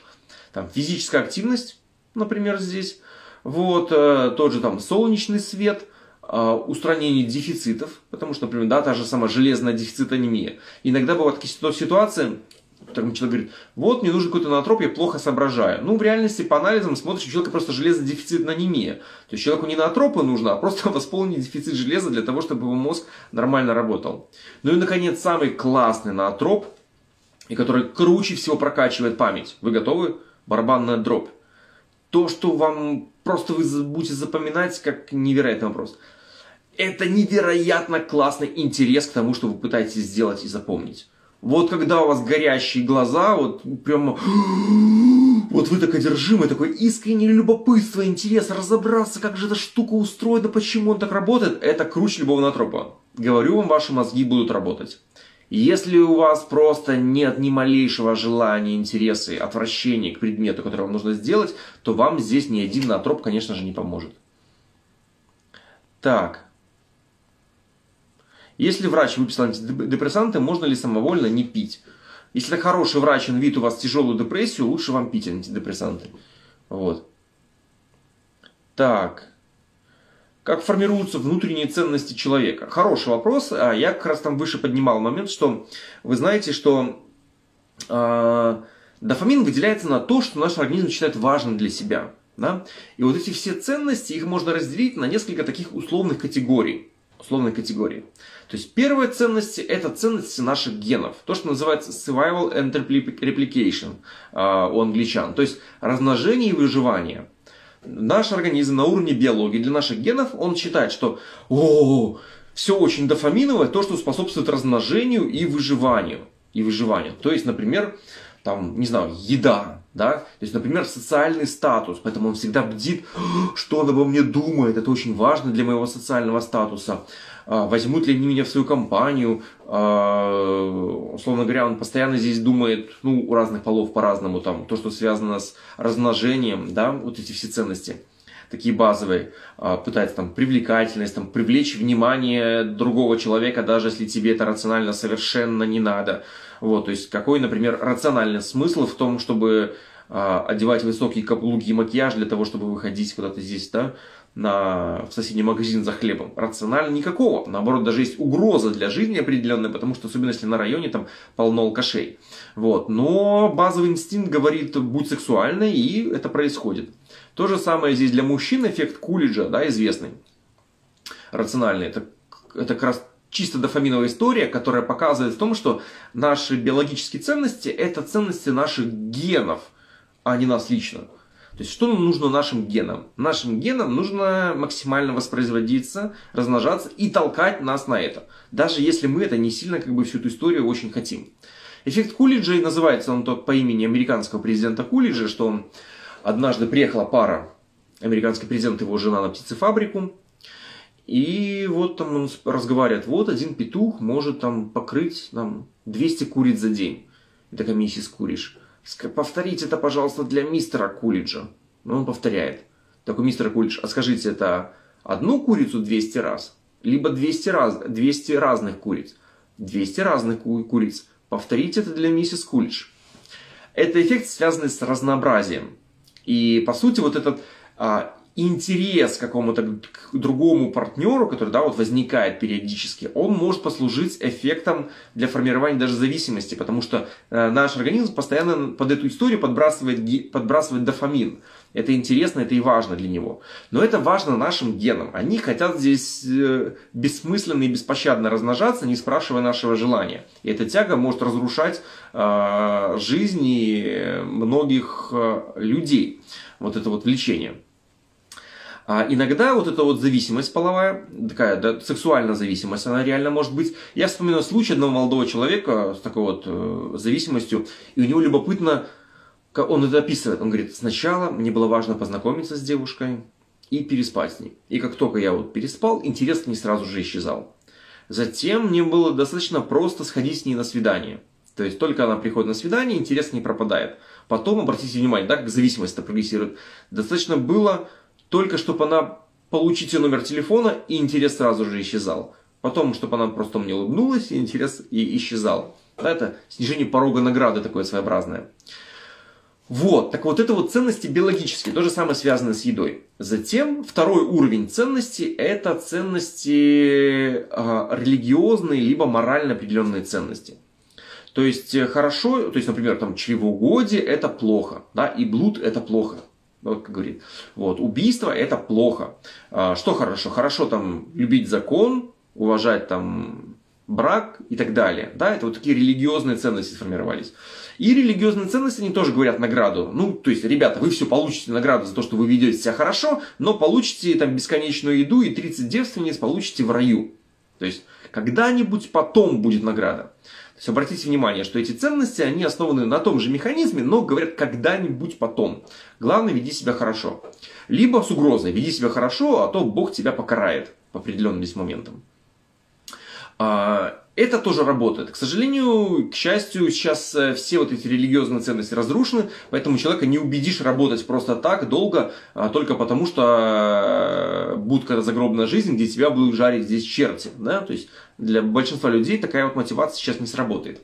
Там физическая активность, например, здесь. Вот, э, тот же там солнечный свет – а, устранение дефицитов, потому что, например, да, та же самая железная дефицитонемия. Иногда бывают ситуации, в котором человек говорит, вот мне нужен какой-то натроп, я плохо соображаю. Ну, в реальности по анализам смотришь, у человека просто железодефицитная анемия. То есть человеку не натропы нужно, а просто восполнить дефицит железа для того, чтобы его мозг нормально работал. Ну и, наконец, самый классный натроп, и который круче всего прокачивает память. Вы готовы? Барабанная дробь. То, что вам просто вы будете запоминать, как невероятный вопрос это невероятно классный интерес к тому, что вы пытаетесь сделать и запомнить. Вот когда у вас горящие глаза, вот прямо... Вот вы так одержимы, такое искреннее любопытство, интерес разобраться, как же эта штука устроена, почему он так работает, это круче любого натропа. Говорю вам, ваши мозги будут работать. Если у вас просто нет ни малейшего желания, интереса, отвращения к предмету, который вам нужно сделать, то вам здесь ни один натроп, конечно же, не поможет. Так, если врач выписал антидепрессанты, можно ли самовольно не пить? Если хороший врач, он видит у вас тяжелую депрессию, лучше вам пить антидепрессанты. Вот. Так. Как формируются внутренние ценности человека? Хороший вопрос. А я как раз там выше поднимал момент, что вы знаете, что э, дофамин выделяется на то, что наш организм считает важным для себя. Да? И вот эти все ценности, их можно разделить на несколько таких условных категорий условной категории. То есть первая ценность – это ценности наших генов. То, что называется survival and replication а, у англичан. То есть размножение и выживание. Наш организм на уровне биологии для наших генов, он считает, что о, все очень дофаминовое, то, что способствует размножению и выживанию. И выживанию. То есть, например, там, не знаю, еда, да, то есть, например, социальный статус, поэтому он всегда бдит, что он обо мне думает, это очень важно для моего социального статуса, а, возьмут ли они меня в свою компанию, а, условно говоря, он постоянно здесь думает, ну, у разных полов по-разному, там, то, что связано с размножением, да, вот эти все ценности такие базовые, а, пытается там привлекательность, там, привлечь внимание другого человека, даже если тебе это рационально совершенно не надо. Вот, то есть какой, например, рациональный смысл в том, чтобы э, одевать высокие каблуки и макияж для того, чтобы выходить куда-то здесь, да, на, в соседний магазин за хлебом. Рационально никакого. Наоборот, даже есть угроза для жизни определенная, потому что, особенно если на районе там полно алкашей. Вот. Но базовый инстинкт говорит, будь сексуальной, и это происходит. То же самое здесь для мужчин эффект Кулиджа, да, известный. Рациональный. Это, это как раз чисто дофаминовая история, которая показывает в том, что наши биологические ценности – это ценности наших генов, а не нас лично. То есть, что нужно нашим генам? Нашим генам нужно максимально воспроизводиться, размножаться и толкать нас на это. Даже если мы это не сильно как бы всю эту историю очень хотим. Эффект Кулиджа и называется он по имени американского президента Кулиджа, что он однажды приехала пара, американский президент и его жена на птицефабрику, и вот там он разговаривает, вот один петух может там покрыть там 200 куриц за день. И такая миссис Куриш, повторите это, пожалуйста, для мистера Кулиджа. Ну, он повторяет. Такой мистер Кулидж, а скажите, это одну курицу 200 раз? Либо 200, раз, 200 разных куриц? 200 разных ку- куриц. Повторите это для миссис Кулидж. Это эффект, связанный с разнообразием. И, по сути, вот этот а, интерес к какому-то к другому партнеру, который да, вот возникает периодически, он может послужить эффектом для формирования даже зависимости, потому что э, наш организм постоянно под эту историю подбрасывает, подбрасывает дофамин. Это интересно, это и важно для него. Но это важно нашим генам. Они хотят здесь э, бессмысленно и беспощадно размножаться, не спрашивая нашего желания. И эта тяга может разрушать э, жизни многих э, людей. Вот это вот влечение. А иногда вот эта вот зависимость половая, такая да, сексуальная зависимость, она реально может быть. Я вспоминаю случай одного молодого человека с такой вот э, зависимостью, и у него любопытно, он это описывает. Он говорит, сначала мне было важно познакомиться с девушкой и переспать с ней. И как только я вот переспал, интерес не сразу же исчезал. Затем мне было достаточно просто сходить с ней на свидание. То есть только она приходит на свидание, интерес не пропадает. Потом, обратите внимание, да, как зависимость-то прогрессирует. Достаточно было только чтобы она получить ее номер телефона, и интерес сразу же исчезал. Потом, чтобы она просто мне улыбнулась, и интерес и исчезал. Это снижение порога награды такое своеобразное. Вот, так вот это вот ценности биологические, то же самое связано с едой. Затем второй уровень ценности – это ценности э, религиозные, либо морально определенные ценности. То есть э, хорошо, то есть, например, там чревоугодие – это плохо, да, и блуд – это плохо вот как говорит. Вот, убийство это плохо. А, что хорошо? Хорошо там любить закон, уважать там брак и так далее. Да, это вот такие религиозные ценности сформировались. И религиозные ценности, они тоже говорят награду. Ну, то есть, ребята, вы все получите награду за то, что вы ведете себя хорошо, но получите там бесконечную еду и 30 девственниц получите в раю. То есть, когда-нибудь потом будет награда. То есть обратите внимание, что эти ценности, они основаны на том же механизме, но говорят когда-нибудь потом. Главное, веди себя хорошо. Либо с угрозой, веди себя хорошо, а то Бог тебя покарает по определенным здесь моментам. Это тоже работает. К сожалению, к счастью, сейчас э, все вот эти религиозные ценности разрушены, поэтому человека не убедишь работать просто так долго, а только потому что э, будет когда загробная жизнь, где тебя будут жарить здесь черти. Да? То есть для большинства людей такая вот мотивация сейчас не сработает.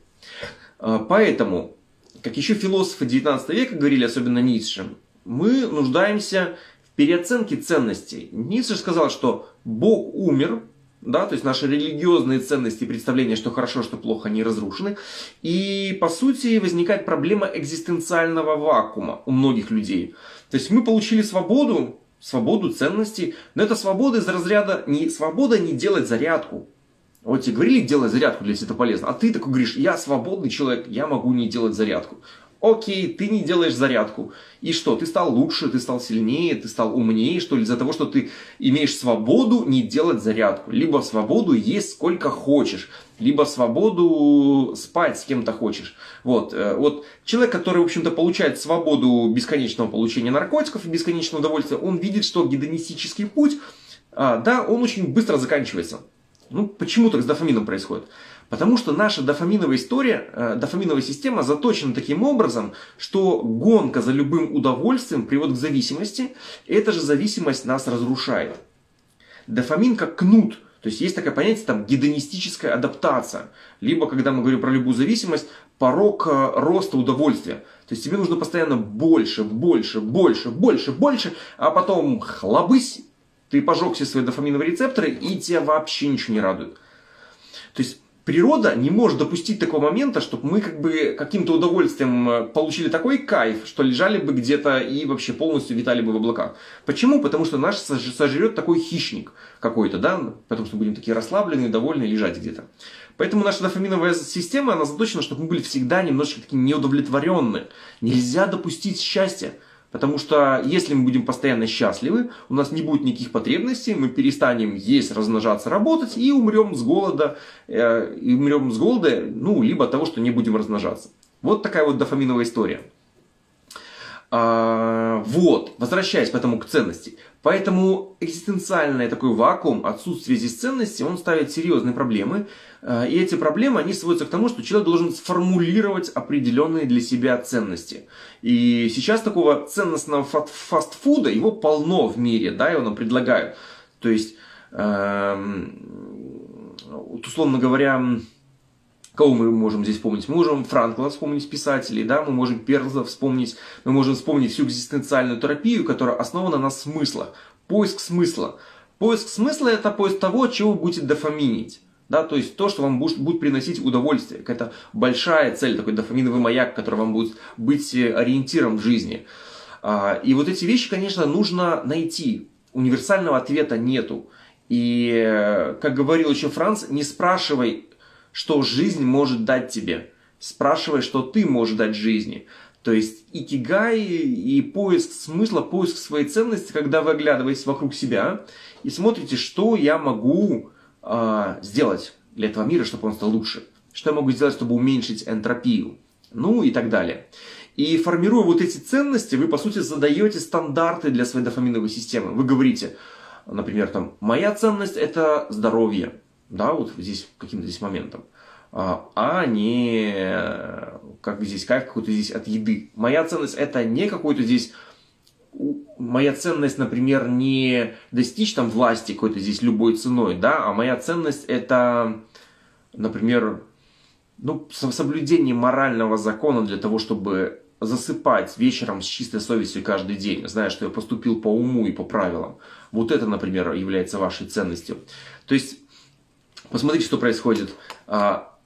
А, поэтому, как еще философы 19 века говорили, особенно Ницше, мы нуждаемся в переоценке ценностей. Ницше сказал, что Бог умер, да, то есть наши религиозные ценности и представления, что хорошо, что плохо, они разрушены. И, по сути, возникает проблема экзистенциального вакуума у многих людей. То есть мы получили свободу, свободу ценностей, но это свобода из разряда не свобода не делать зарядку. Вот тебе говорили, делай зарядку, тебя это полезно. А ты такой говоришь, я свободный человек, я могу не делать зарядку. Окей, ты не делаешь зарядку. И что, ты стал лучше, ты стал сильнее, ты стал умнее, что ли, из-за того, что ты имеешь свободу не делать зарядку. Либо свободу есть сколько хочешь, либо свободу спать с кем-то хочешь. Вот, э, вот человек, который, в общем-то, получает свободу бесконечного получения наркотиков и бесконечного удовольствия, он видит, что гедонистический путь, а, да, он очень быстро заканчивается. Ну, почему так с дофамином происходит? Потому что наша дофаминовая история, э, дофаминовая система заточена таким образом, что гонка за любым удовольствием приводит к зависимости. И эта же зависимость нас разрушает. Дофамин как кнут. То есть есть такое понятие там гедонистическая адаптация. Либо, когда мы говорим про любую зависимость, порог э, роста удовольствия. То есть тебе нужно постоянно больше, больше, больше, больше, больше, а потом хлобысь, ты пожег все свои дофаминовые рецепторы, и тебя вообще ничего не радует. То есть природа не может допустить такого момента, чтобы мы как бы каким-то удовольствием э, получили такой кайф, что лежали бы где-то и вообще полностью витали бы в облаках. Почему? Потому что наш сожрет такой хищник какой-то, да, потому что будем такие расслабленные, довольные, лежать где-то. Поэтому наша дофаминовая система, она заточена, чтобы мы были всегда немножечко такие неудовлетворенные. Нельзя допустить счастья. Потому что если мы будем постоянно счастливы, у нас не будет никаких потребностей, мы перестанем есть, размножаться, работать и умрем с голода, э, и умрем с голода, ну, либо от того, что не будем размножаться. Вот такая вот дофаминовая история. А, вот, возвращаясь поэтому к ценности. Поэтому экзистенциальный такой вакуум, отсутствие здесь ценности, он ставит серьезные проблемы. А, и эти проблемы, они сводятся к тому, что человек должен сформулировать определенные для себя ценности. И сейчас такого ценностного фастфуда, его полно в мире, да, его нам предлагают. То есть, эм, условно говоря, Кого мы можем здесь вспомнить? Мы можем Франкла вспомнить, писателей, да, мы можем Перлза вспомнить, мы можем вспомнить всю экзистенциальную терапию, которая основана на смыслах. Поиск смысла. Поиск смысла – это поиск того, чего вы будете дофаминить. Да, то есть то, что вам будет, будет приносить удовольствие. Какая-то большая цель, такой дофаминовый маяк, который вам будет быть э, ориентиром в жизни. А, и вот эти вещи, конечно, нужно найти. Универсального ответа нету. И, э, как говорил еще Франц, не спрашивай, что жизнь может дать тебе. Спрашивай, что ты можешь дать жизни. То есть икигай и поиск смысла, поиск своей ценности, когда вы оглядываетесь вокруг себя и смотрите, что я могу э, сделать для этого мира, чтобы он стал лучше. Что я могу сделать, чтобы уменьшить энтропию. Ну и так далее. И формируя вот эти ценности, вы, по сути, задаете стандарты для своей дофаминовой системы. Вы говорите, например, там, моя ценность – это здоровье да, вот здесь каким-то здесь моментом, а, а не как здесь кайф какой-то здесь от еды. Моя ценность это не какой-то здесь моя ценность, например, не достичь там власти какой-то здесь любой ценой, да, а моя ценность это, например, ну, соблюдение морального закона для того, чтобы засыпать вечером с чистой совестью каждый день, зная, что я поступил по уму и по правилам. Вот это, например, является вашей ценностью. То есть Посмотрите, что происходит. А,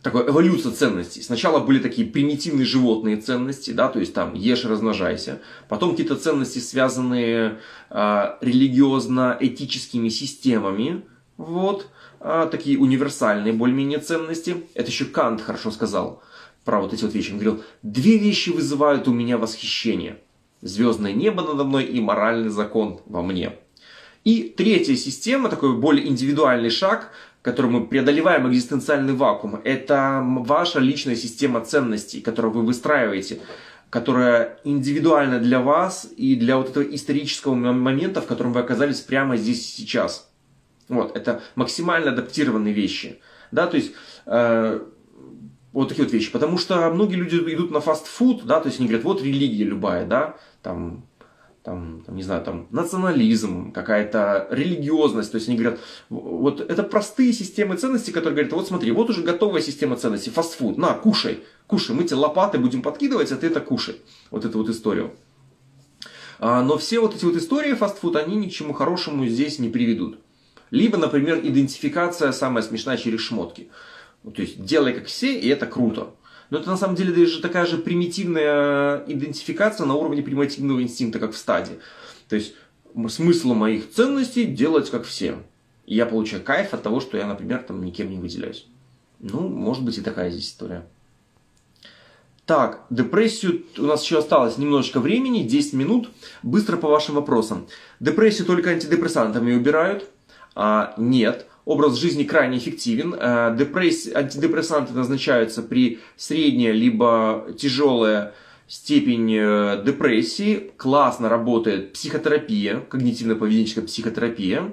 такая эволюция ценностей. Сначала были такие примитивные животные ценности, да, то есть там ешь, размножайся. Потом какие-то ценности, связанные а, религиозно-этическими системами. Вот. А, такие универсальные более-менее ценности. Это еще Кант хорошо сказал про вот эти вот вещи. Он говорил, две вещи вызывают у меня восхищение. Звездное небо надо мной и моральный закон во мне. И третья система, такой более индивидуальный шаг, которым мы преодолеваем экзистенциальный вакуум, это ваша личная система ценностей, которую вы выстраиваете, которая индивидуальна для вас и для вот этого исторического момента, в котором вы оказались прямо здесь и сейчас. Вот, это максимально адаптированные вещи. Да, то есть, э, вот такие вот вещи. Потому что многие люди идут на фастфуд, да, то есть они говорят, вот религия любая, да, там там, там, не знаю, там, национализм, какая-то религиозность. То есть они говорят, вот это простые системы ценностей, которые говорят, вот смотри, вот уже готовая система ценностей, фастфуд, на, кушай, кушай, мы тебе лопаты будем подкидывать, а ты это кушай. Вот эту вот историю. А, но все вот эти вот истории фастфуд, они ни к чему хорошему здесь не приведут. Либо, например, идентификация самая смешная через шмотки. То есть делай как все, и это круто. Но это на самом деле даже такая же примитивная идентификация на уровне примитивного инстинкта, как в стаде. То есть смысл моих ценностей делать как все. И я получаю кайф от того, что я, например, там никем не выделяюсь. Ну, может быть и такая здесь история. Так, депрессию, у нас еще осталось немножечко времени, 10 минут. Быстро по вашим вопросам. Депрессию только антидепрессантами убирают? А, нет образ жизни крайне эффективен. Э, депресс... Антидепрессанты назначаются при средней либо тяжелая степень э, депрессии. Классно работает психотерапия, когнитивно-поведенческая психотерапия.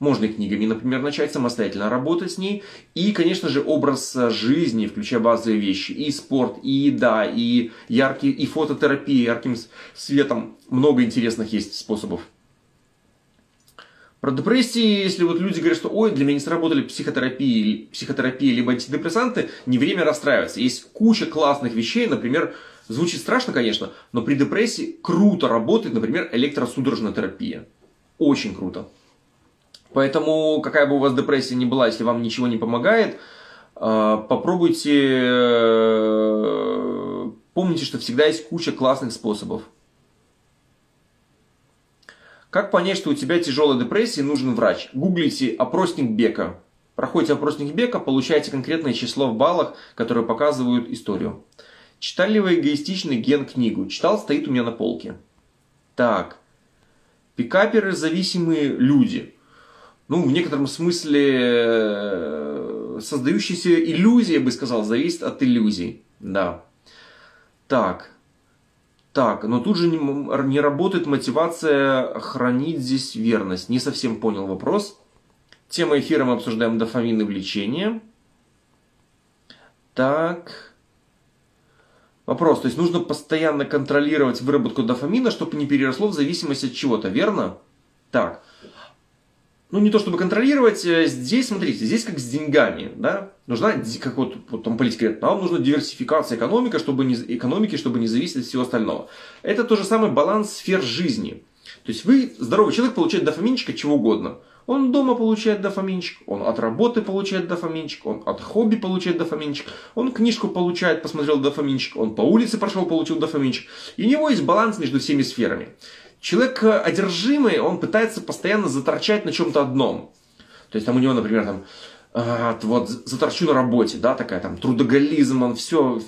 Можно и книгами, например, начать самостоятельно работать с ней. И, конечно же, образ жизни, включая базовые вещи. И спорт, и еда, и яркие, и фототерапия, ярким светом. Много интересных есть способов. Про депрессии, если вот люди говорят, что ой, для меня не сработали психотерапии, психотерапия либо антидепрессанты, не время расстраиваться. Есть куча классных вещей, например, звучит страшно, конечно, но при депрессии круто работает, например, электросудорожная терапия. Очень круто. Поэтому, какая бы у вас депрессия ни была, если вам ничего не помогает, э, попробуйте, э, помните, что всегда есть куча классных способов. Как понять, что у тебя тяжелая депрессия и нужен врач? Гуглите опросник Бека. Проходите опросник Бека, получаете конкретное число в баллах, которые показывают историю. Читали ли вы эгоистичный ген книгу? Читал, стоит у меня на полке. Так. Пикаперы зависимые люди. Ну, в некотором смысле э, создающиеся иллюзии, я бы сказал, зависит от иллюзий. Да. Так. Так, но тут же не, не работает мотивация хранить здесь верность. Не совсем понял вопрос. Тема эфира мы обсуждаем дофамин и влечение. Так. Вопрос. То есть нужно постоянно контролировать выработку дофамина, чтобы не переросло в зависимость от чего-то, верно? Так. Ну, не то чтобы контролировать, э, здесь, смотрите, здесь как с деньгами, да, нужна, как вот, вот там политики говорят, нам нужна диверсификация экономики, чтобы не, экономики, чтобы не зависеть от всего остального. Это то же самое баланс сфер жизни. То есть вы, здоровый человек, получает дофаминчик от чего угодно. Он дома получает дофаминчик, он от работы получает дофаминчик, он от хобби получает дофаминчик, он книжку получает, посмотрел дофаминчик, он по улице прошел, получил дофаминчик. И у него есть баланс между всеми сферами. Человек э, одержимый, он пытается постоянно заторчать на чем-то одном. То есть там у него, например, там, а, вот заторчу на работе, да, такая там трудоголизм, он все,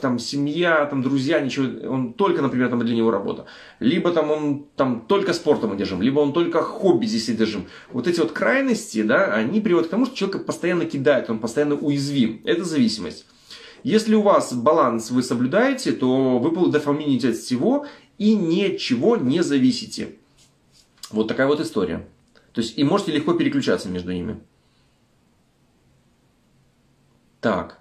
там семья, там друзья, ничего, он только, например, там для него работа. Либо там он там только спортом одержим, либо он только хобби здесь одержим. Вот эти вот крайности, да, они приводят к тому, что человека постоянно кидает, он постоянно уязвим. Это зависимость. Если у вас баланс вы соблюдаете, то вы дофамините от всего и ничего не зависите. Вот такая вот история. То есть и можете легко переключаться между ними. Так.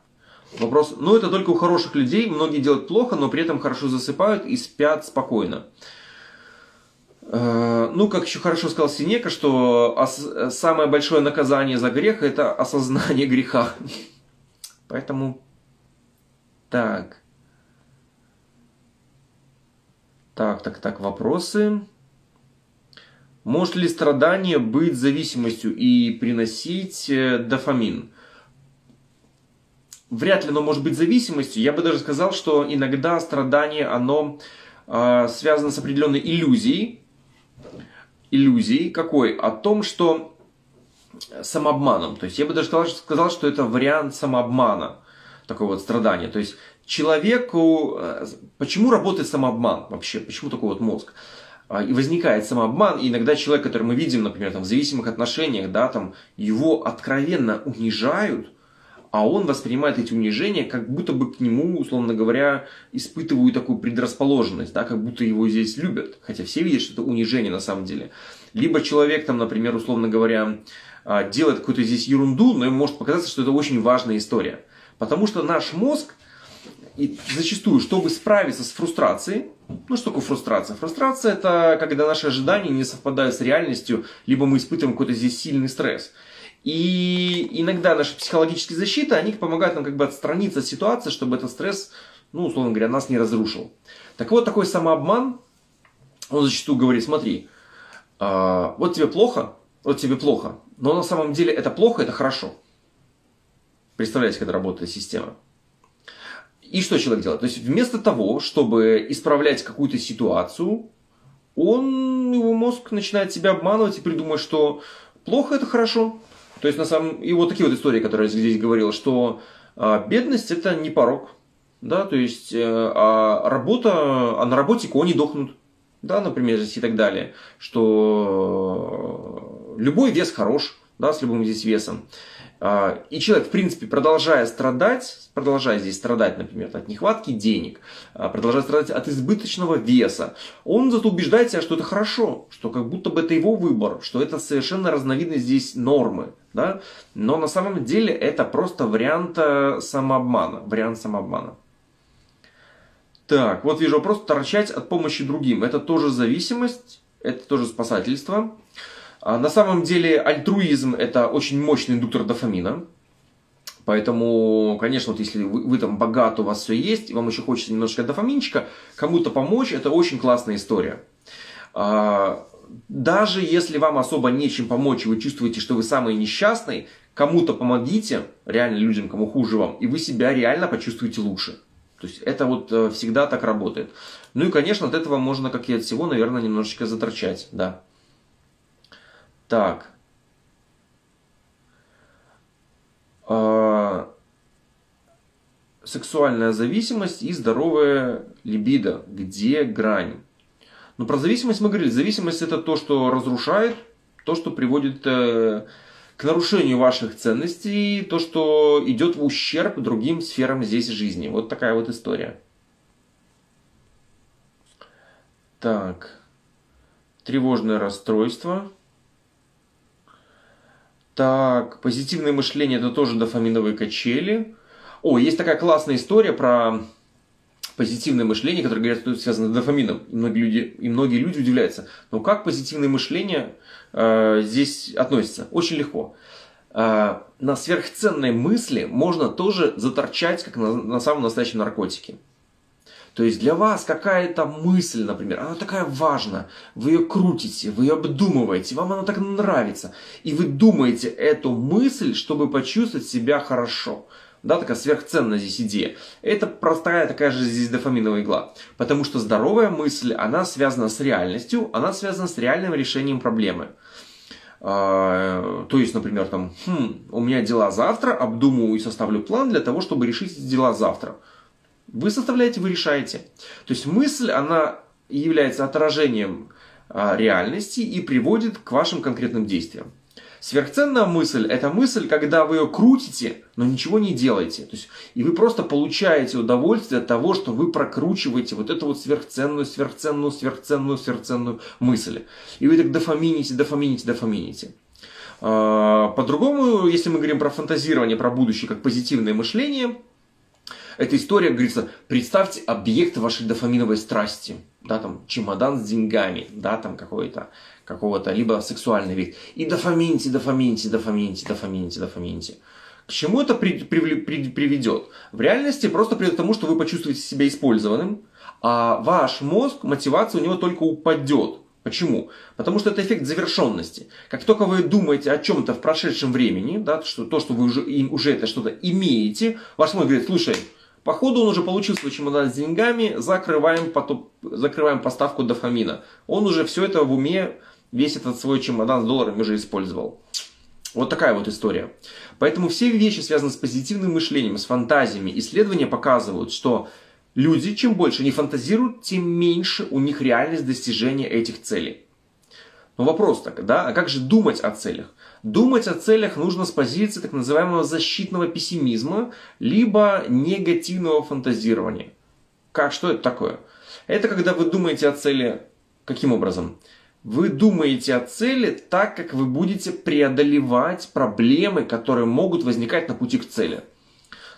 Вопрос. Ну, это только у хороших людей. Многие делают плохо, но при этом хорошо засыпают и спят спокойно. Э, ну, как еще хорошо сказал Синека, что самое большое наказание за грех – это осознание греха. Поэтому так. Так, так, так, вопросы. Может ли страдание быть зависимостью и приносить э, дофамин? вряд ли оно может быть зависимостью. Я бы даже сказал, что иногда страдание, оно э, связано с определенной иллюзией. Иллюзией какой? О том, что самообманом. То есть я бы даже сказал, что это вариант самообмана. Такое вот страдание. То есть человеку... Э, почему работает самообман вообще? Почему такой вот мозг? А, и возникает самообман, и иногда человек, который мы видим, например, там, в зависимых отношениях, да, там, его откровенно унижают, а он воспринимает эти унижения, как будто бы к нему, условно говоря, испытывают такую предрасположенность, да, как будто его здесь любят, хотя все видят, что это унижение на самом деле. Либо человек там, например, условно говоря, а, делает какую-то здесь ерунду, но ему может показаться, что это очень важная история. Потому что наш мозг, и зачастую, чтобы справиться с фрустрацией, ну что такое фрустрация? Фрустрация это когда наши ожидания не совпадают с реальностью, либо мы испытываем какой-то здесь сильный стресс. И иногда наши психологические защиты, они помогают нам как бы отстраниться от ситуации, чтобы этот стресс, ну, условно говоря, нас не разрушил. Так вот, такой самообман, он зачастую говорит, смотри, э, вот тебе плохо, вот тебе плохо, но на самом деле это плохо, это хорошо. Представляете, как работает система. И что человек делает? То есть вместо того, чтобы исправлять какую-то ситуацию, он, его мозг начинает себя обманывать и придумать, что плохо это хорошо, то есть, на самом... И вот такие вот истории, которые я здесь говорил, что а, бедность это не порог. Да, то есть, э, а работа, а на работе кони дохнут. Да, например, здесь и так далее. Что любой вес хорош, да, с любым здесь весом. А, и человек, в принципе, продолжая страдать, продолжая здесь страдать, например, от нехватки денег, а, продолжая страдать от избыточного веса, он зато убеждает себя, что это хорошо, что как будто бы это его выбор, что это совершенно разновидность здесь нормы. Да? Но на самом деле это просто вариант э, самообмана. Вариант самообмана. Так, вот вижу вопрос. Торчать от помощи другим. Это тоже зависимость, это тоже спасательство. А на самом деле альтруизм это очень мощный индуктор дофамина. Поэтому, конечно, вот если вы, вы там богат, у вас все есть, и вам еще хочется немножко дофаминчика, кому-то помочь, это очень классная история. А, даже если вам особо нечем помочь, и вы чувствуете, что вы самый несчастный, кому-то помогите, реально людям, кому хуже вам, и вы себя реально почувствуете лучше. То есть это вот э, всегда так работает. Ну и, конечно, от этого можно, как и от всего, наверное, немножечко заторчать, да. Так. А, сексуальная зависимость и здоровая либидо. Где грань? Но про зависимость мы говорили. Зависимость это то, что разрушает, то, что приводит э, к нарушению ваших ценностей, то, что идет в ущерб другим сферам здесь жизни. Вот такая вот история. Так. Тревожное расстройство. Так, позитивное мышление это тоже дофаминовые качели. О, есть такая классная история про позитивное мышление, которое говорят, что связано с дофамином. И многие люди, и многие люди удивляются. Но как позитивное мышление э, здесь относится? Очень легко. Э, на сверхценные мысли можно тоже заторчать, как на, на самом настоящем наркотике. То есть для вас какая-то мысль, например, она такая важна, вы ее крутите, вы ее обдумываете, вам она так нравится, и вы думаете эту мысль, чтобы почувствовать себя хорошо. Да, такая сверхценная здесь идея. Это простая такая же здесь дофаминовая игла. Потому что здоровая мысль, она связана с реальностью, она связана с реальным решением проблемы. А, то есть, например, там, хм, у меня дела завтра, обдумываю и составлю план для того, чтобы решить дела завтра. Вы составляете, вы решаете. То есть мысль, она является отражением а, реальности и приводит к вашим конкретным действиям. Сверхценная мысль – это мысль, когда вы ее крутите, но ничего не делаете. То есть, и вы просто получаете удовольствие от того, что вы прокручиваете вот эту вот сверхценную, сверхценную, сверхценную, сверхценную мысль. И вы так дофамините, дофамините, дофамините. А, по-другому, если мы говорим про фантазирование, про будущее как позитивное мышление – эта история, говорится, представьте объект вашей дофаминовой страсти. Да, там чемодан с деньгами, да, там какой-то, какого-то, либо сексуальный вид. И дофаминьте, дофаминьте, дофаминьте, дофаминьте, дофаминьте. К чему это при, при, при, приведет? В реальности просто приведет к тому, что вы почувствуете себя использованным, а ваш мозг, мотивация у него только упадет. Почему? Потому что это эффект завершенности. Как только вы думаете о чем-то в прошедшем времени, да, что то, что вы уже, уже это что-то имеете, ваш мозг говорит, слушай, Походу он уже получил свой чемодан с деньгами, закрываем, потом, закрываем поставку дофамина. Он уже все это в уме, весь этот свой чемодан с долларами уже использовал. Вот такая вот история. Поэтому все вещи, связанные с позитивным мышлением, с фантазиями, исследования показывают, что люди, чем больше не фантазируют, тем меньше у них реальность достижения этих целей. Но вопрос так, да, а как же думать о целях? Думать о целях нужно с позиции так называемого защитного пессимизма, либо негативного фантазирования. Как, что это такое? Это когда вы думаете о цели каким образом? Вы думаете о цели так, как вы будете преодолевать проблемы, которые могут возникать на пути к цели.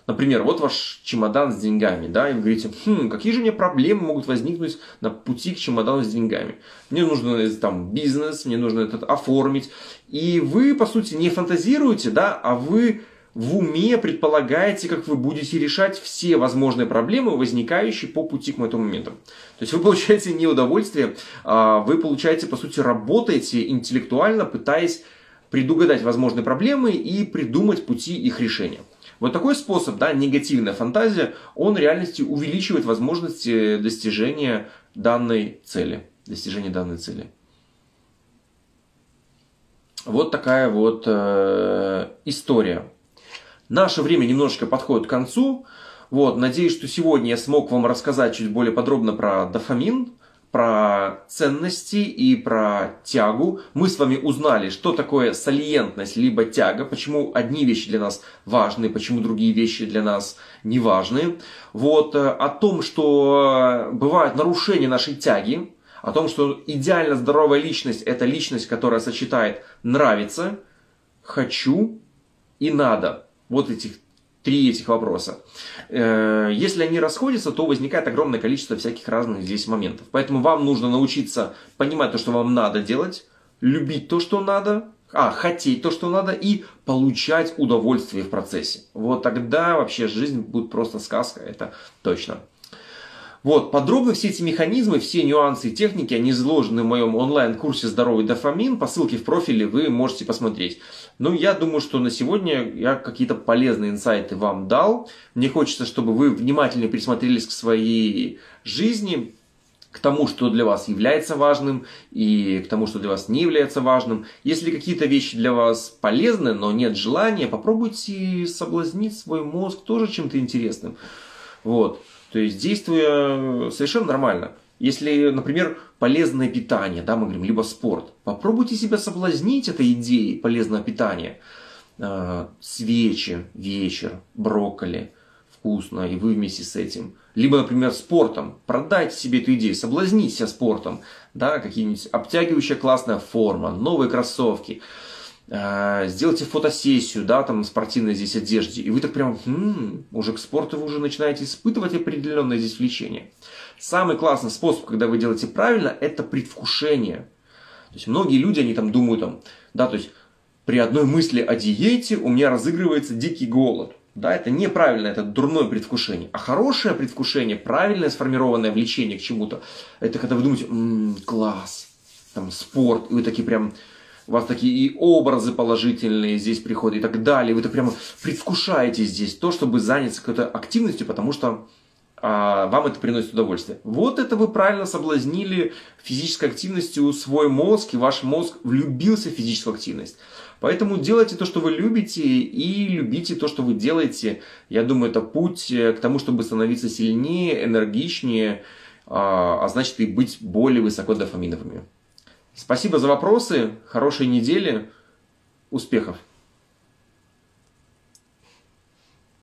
Например, вот ваш чемодан с деньгами, да, и вы говорите, хм, какие же мне проблемы могут возникнуть на пути к чемодану с деньгами? Мне нужно там бизнес, мне нужно этот оформить. И вы, по сути, не фантазируете, да, а вы в уме предполагаете, как вы будете решать все возможные проблемы, возникающие по пути к этому моменту. То есть вы получаете не удовольствие, а вы получаете, по сути, работаете интеллектуально, пытаясь предугадать возможные проблемы и придумать пути их решения. Вот такой способ, да, негативная фантазия, он в реальности увеличивает возможности достижения данной цели. Достижения данной цели. Вот такая вот э, история. Наше время немножко подходит к концу. Вот, надеюсь, что сегодня я смог вам рассказать чуть более подробно про дофамин, про ценности и про тягу. Мы с вами узнали, что такое сальентность, либо тяга, почему одни вещи для нас важны, почему другие вещи для нас не важны. Вот, э, о том, что бывают нарушения нашей тяги, о том, что идеально здоровая личность – это личность, которая сочетает нравится, хочу и надо. Вот этих три этих вопроса. Э, если они расходятся, то возникает огромное количество всяких разных здесь моментов. Поэтому вам нужно научиться понимать то, что вам надо делать, любить то, что надо, а, хотеть то, что надо, и получать удовольствие в процессе. Вот тогда вообще жизнь будет просто сказка, это точно. Вот, подробно все эти механизмы, все нюансы и техники, они изложены в моем онлайн-курсе «Здоровый дофамин». По ссылке в профиле вы можете посмотреть. Ну, я думаю, что на сегодня я какие-то полезные инсайты вам дал. Мне хочется, чтобы вы внимательно присмотрелись к своей жизни, к тому, что для вас является важным, и к тому, что для вас не является важным. Если какие-то вещи для вас полезны, но нет желания, попробуйте соблазнить свой мозг тоже чем-то интересным. Вот. То есть действуя совершенно нормально. Если, например, полезное питание, да, мы говорим, либо спорт, попробуйте себя соблазнить этой идеей полезного питания. Э, свечи, вечер, брокколи, вкусно, и вы вместе с этим. Либо, например, спортом. Продайте себе эту идею, соблазните себя спортом. Да, какие-нибудь обтягивающая классная форма, новые кроссовки. Э, сделайте фотосессию, да, там, спортивной здесь одежде, и вы так прям, хм, уже к спорту вы уже начинаете испытывать определенное здесь влечение. Самый классный способ, когда вы делаете правильно, это предвкушение. То есть многие люди, они там думают, там, да, то есть при одной мысли о диете у меня разыгрывается дикий голод. Да, это неправильно, это дурное предвкушение. А хорошее предвкушение, правильное сформированное влечение к чему-то, это когда вы думаете, м-м, класс, там спорт, и вы такие прям, у вас такие и образы положительные здесь приходят и так далее. Вы так прямо предвкушаете здесь то, чтобы заняться какой-то активностью, потому что а, вам это приносит удовольствие. Вот это вы правильно соблазнили физической активностью свой мозг, и ваш мозг влюбился в физическую активность. Поэтому делайте то, что вы любите, и любите то, что вы делаете. Я думаю, это путь э, к тому, чтобы становиться сильнее, энергичнее, а, а значит и быть более высоко дофаминовыми. Спасибо за вопросы, хорошей недели, успехов!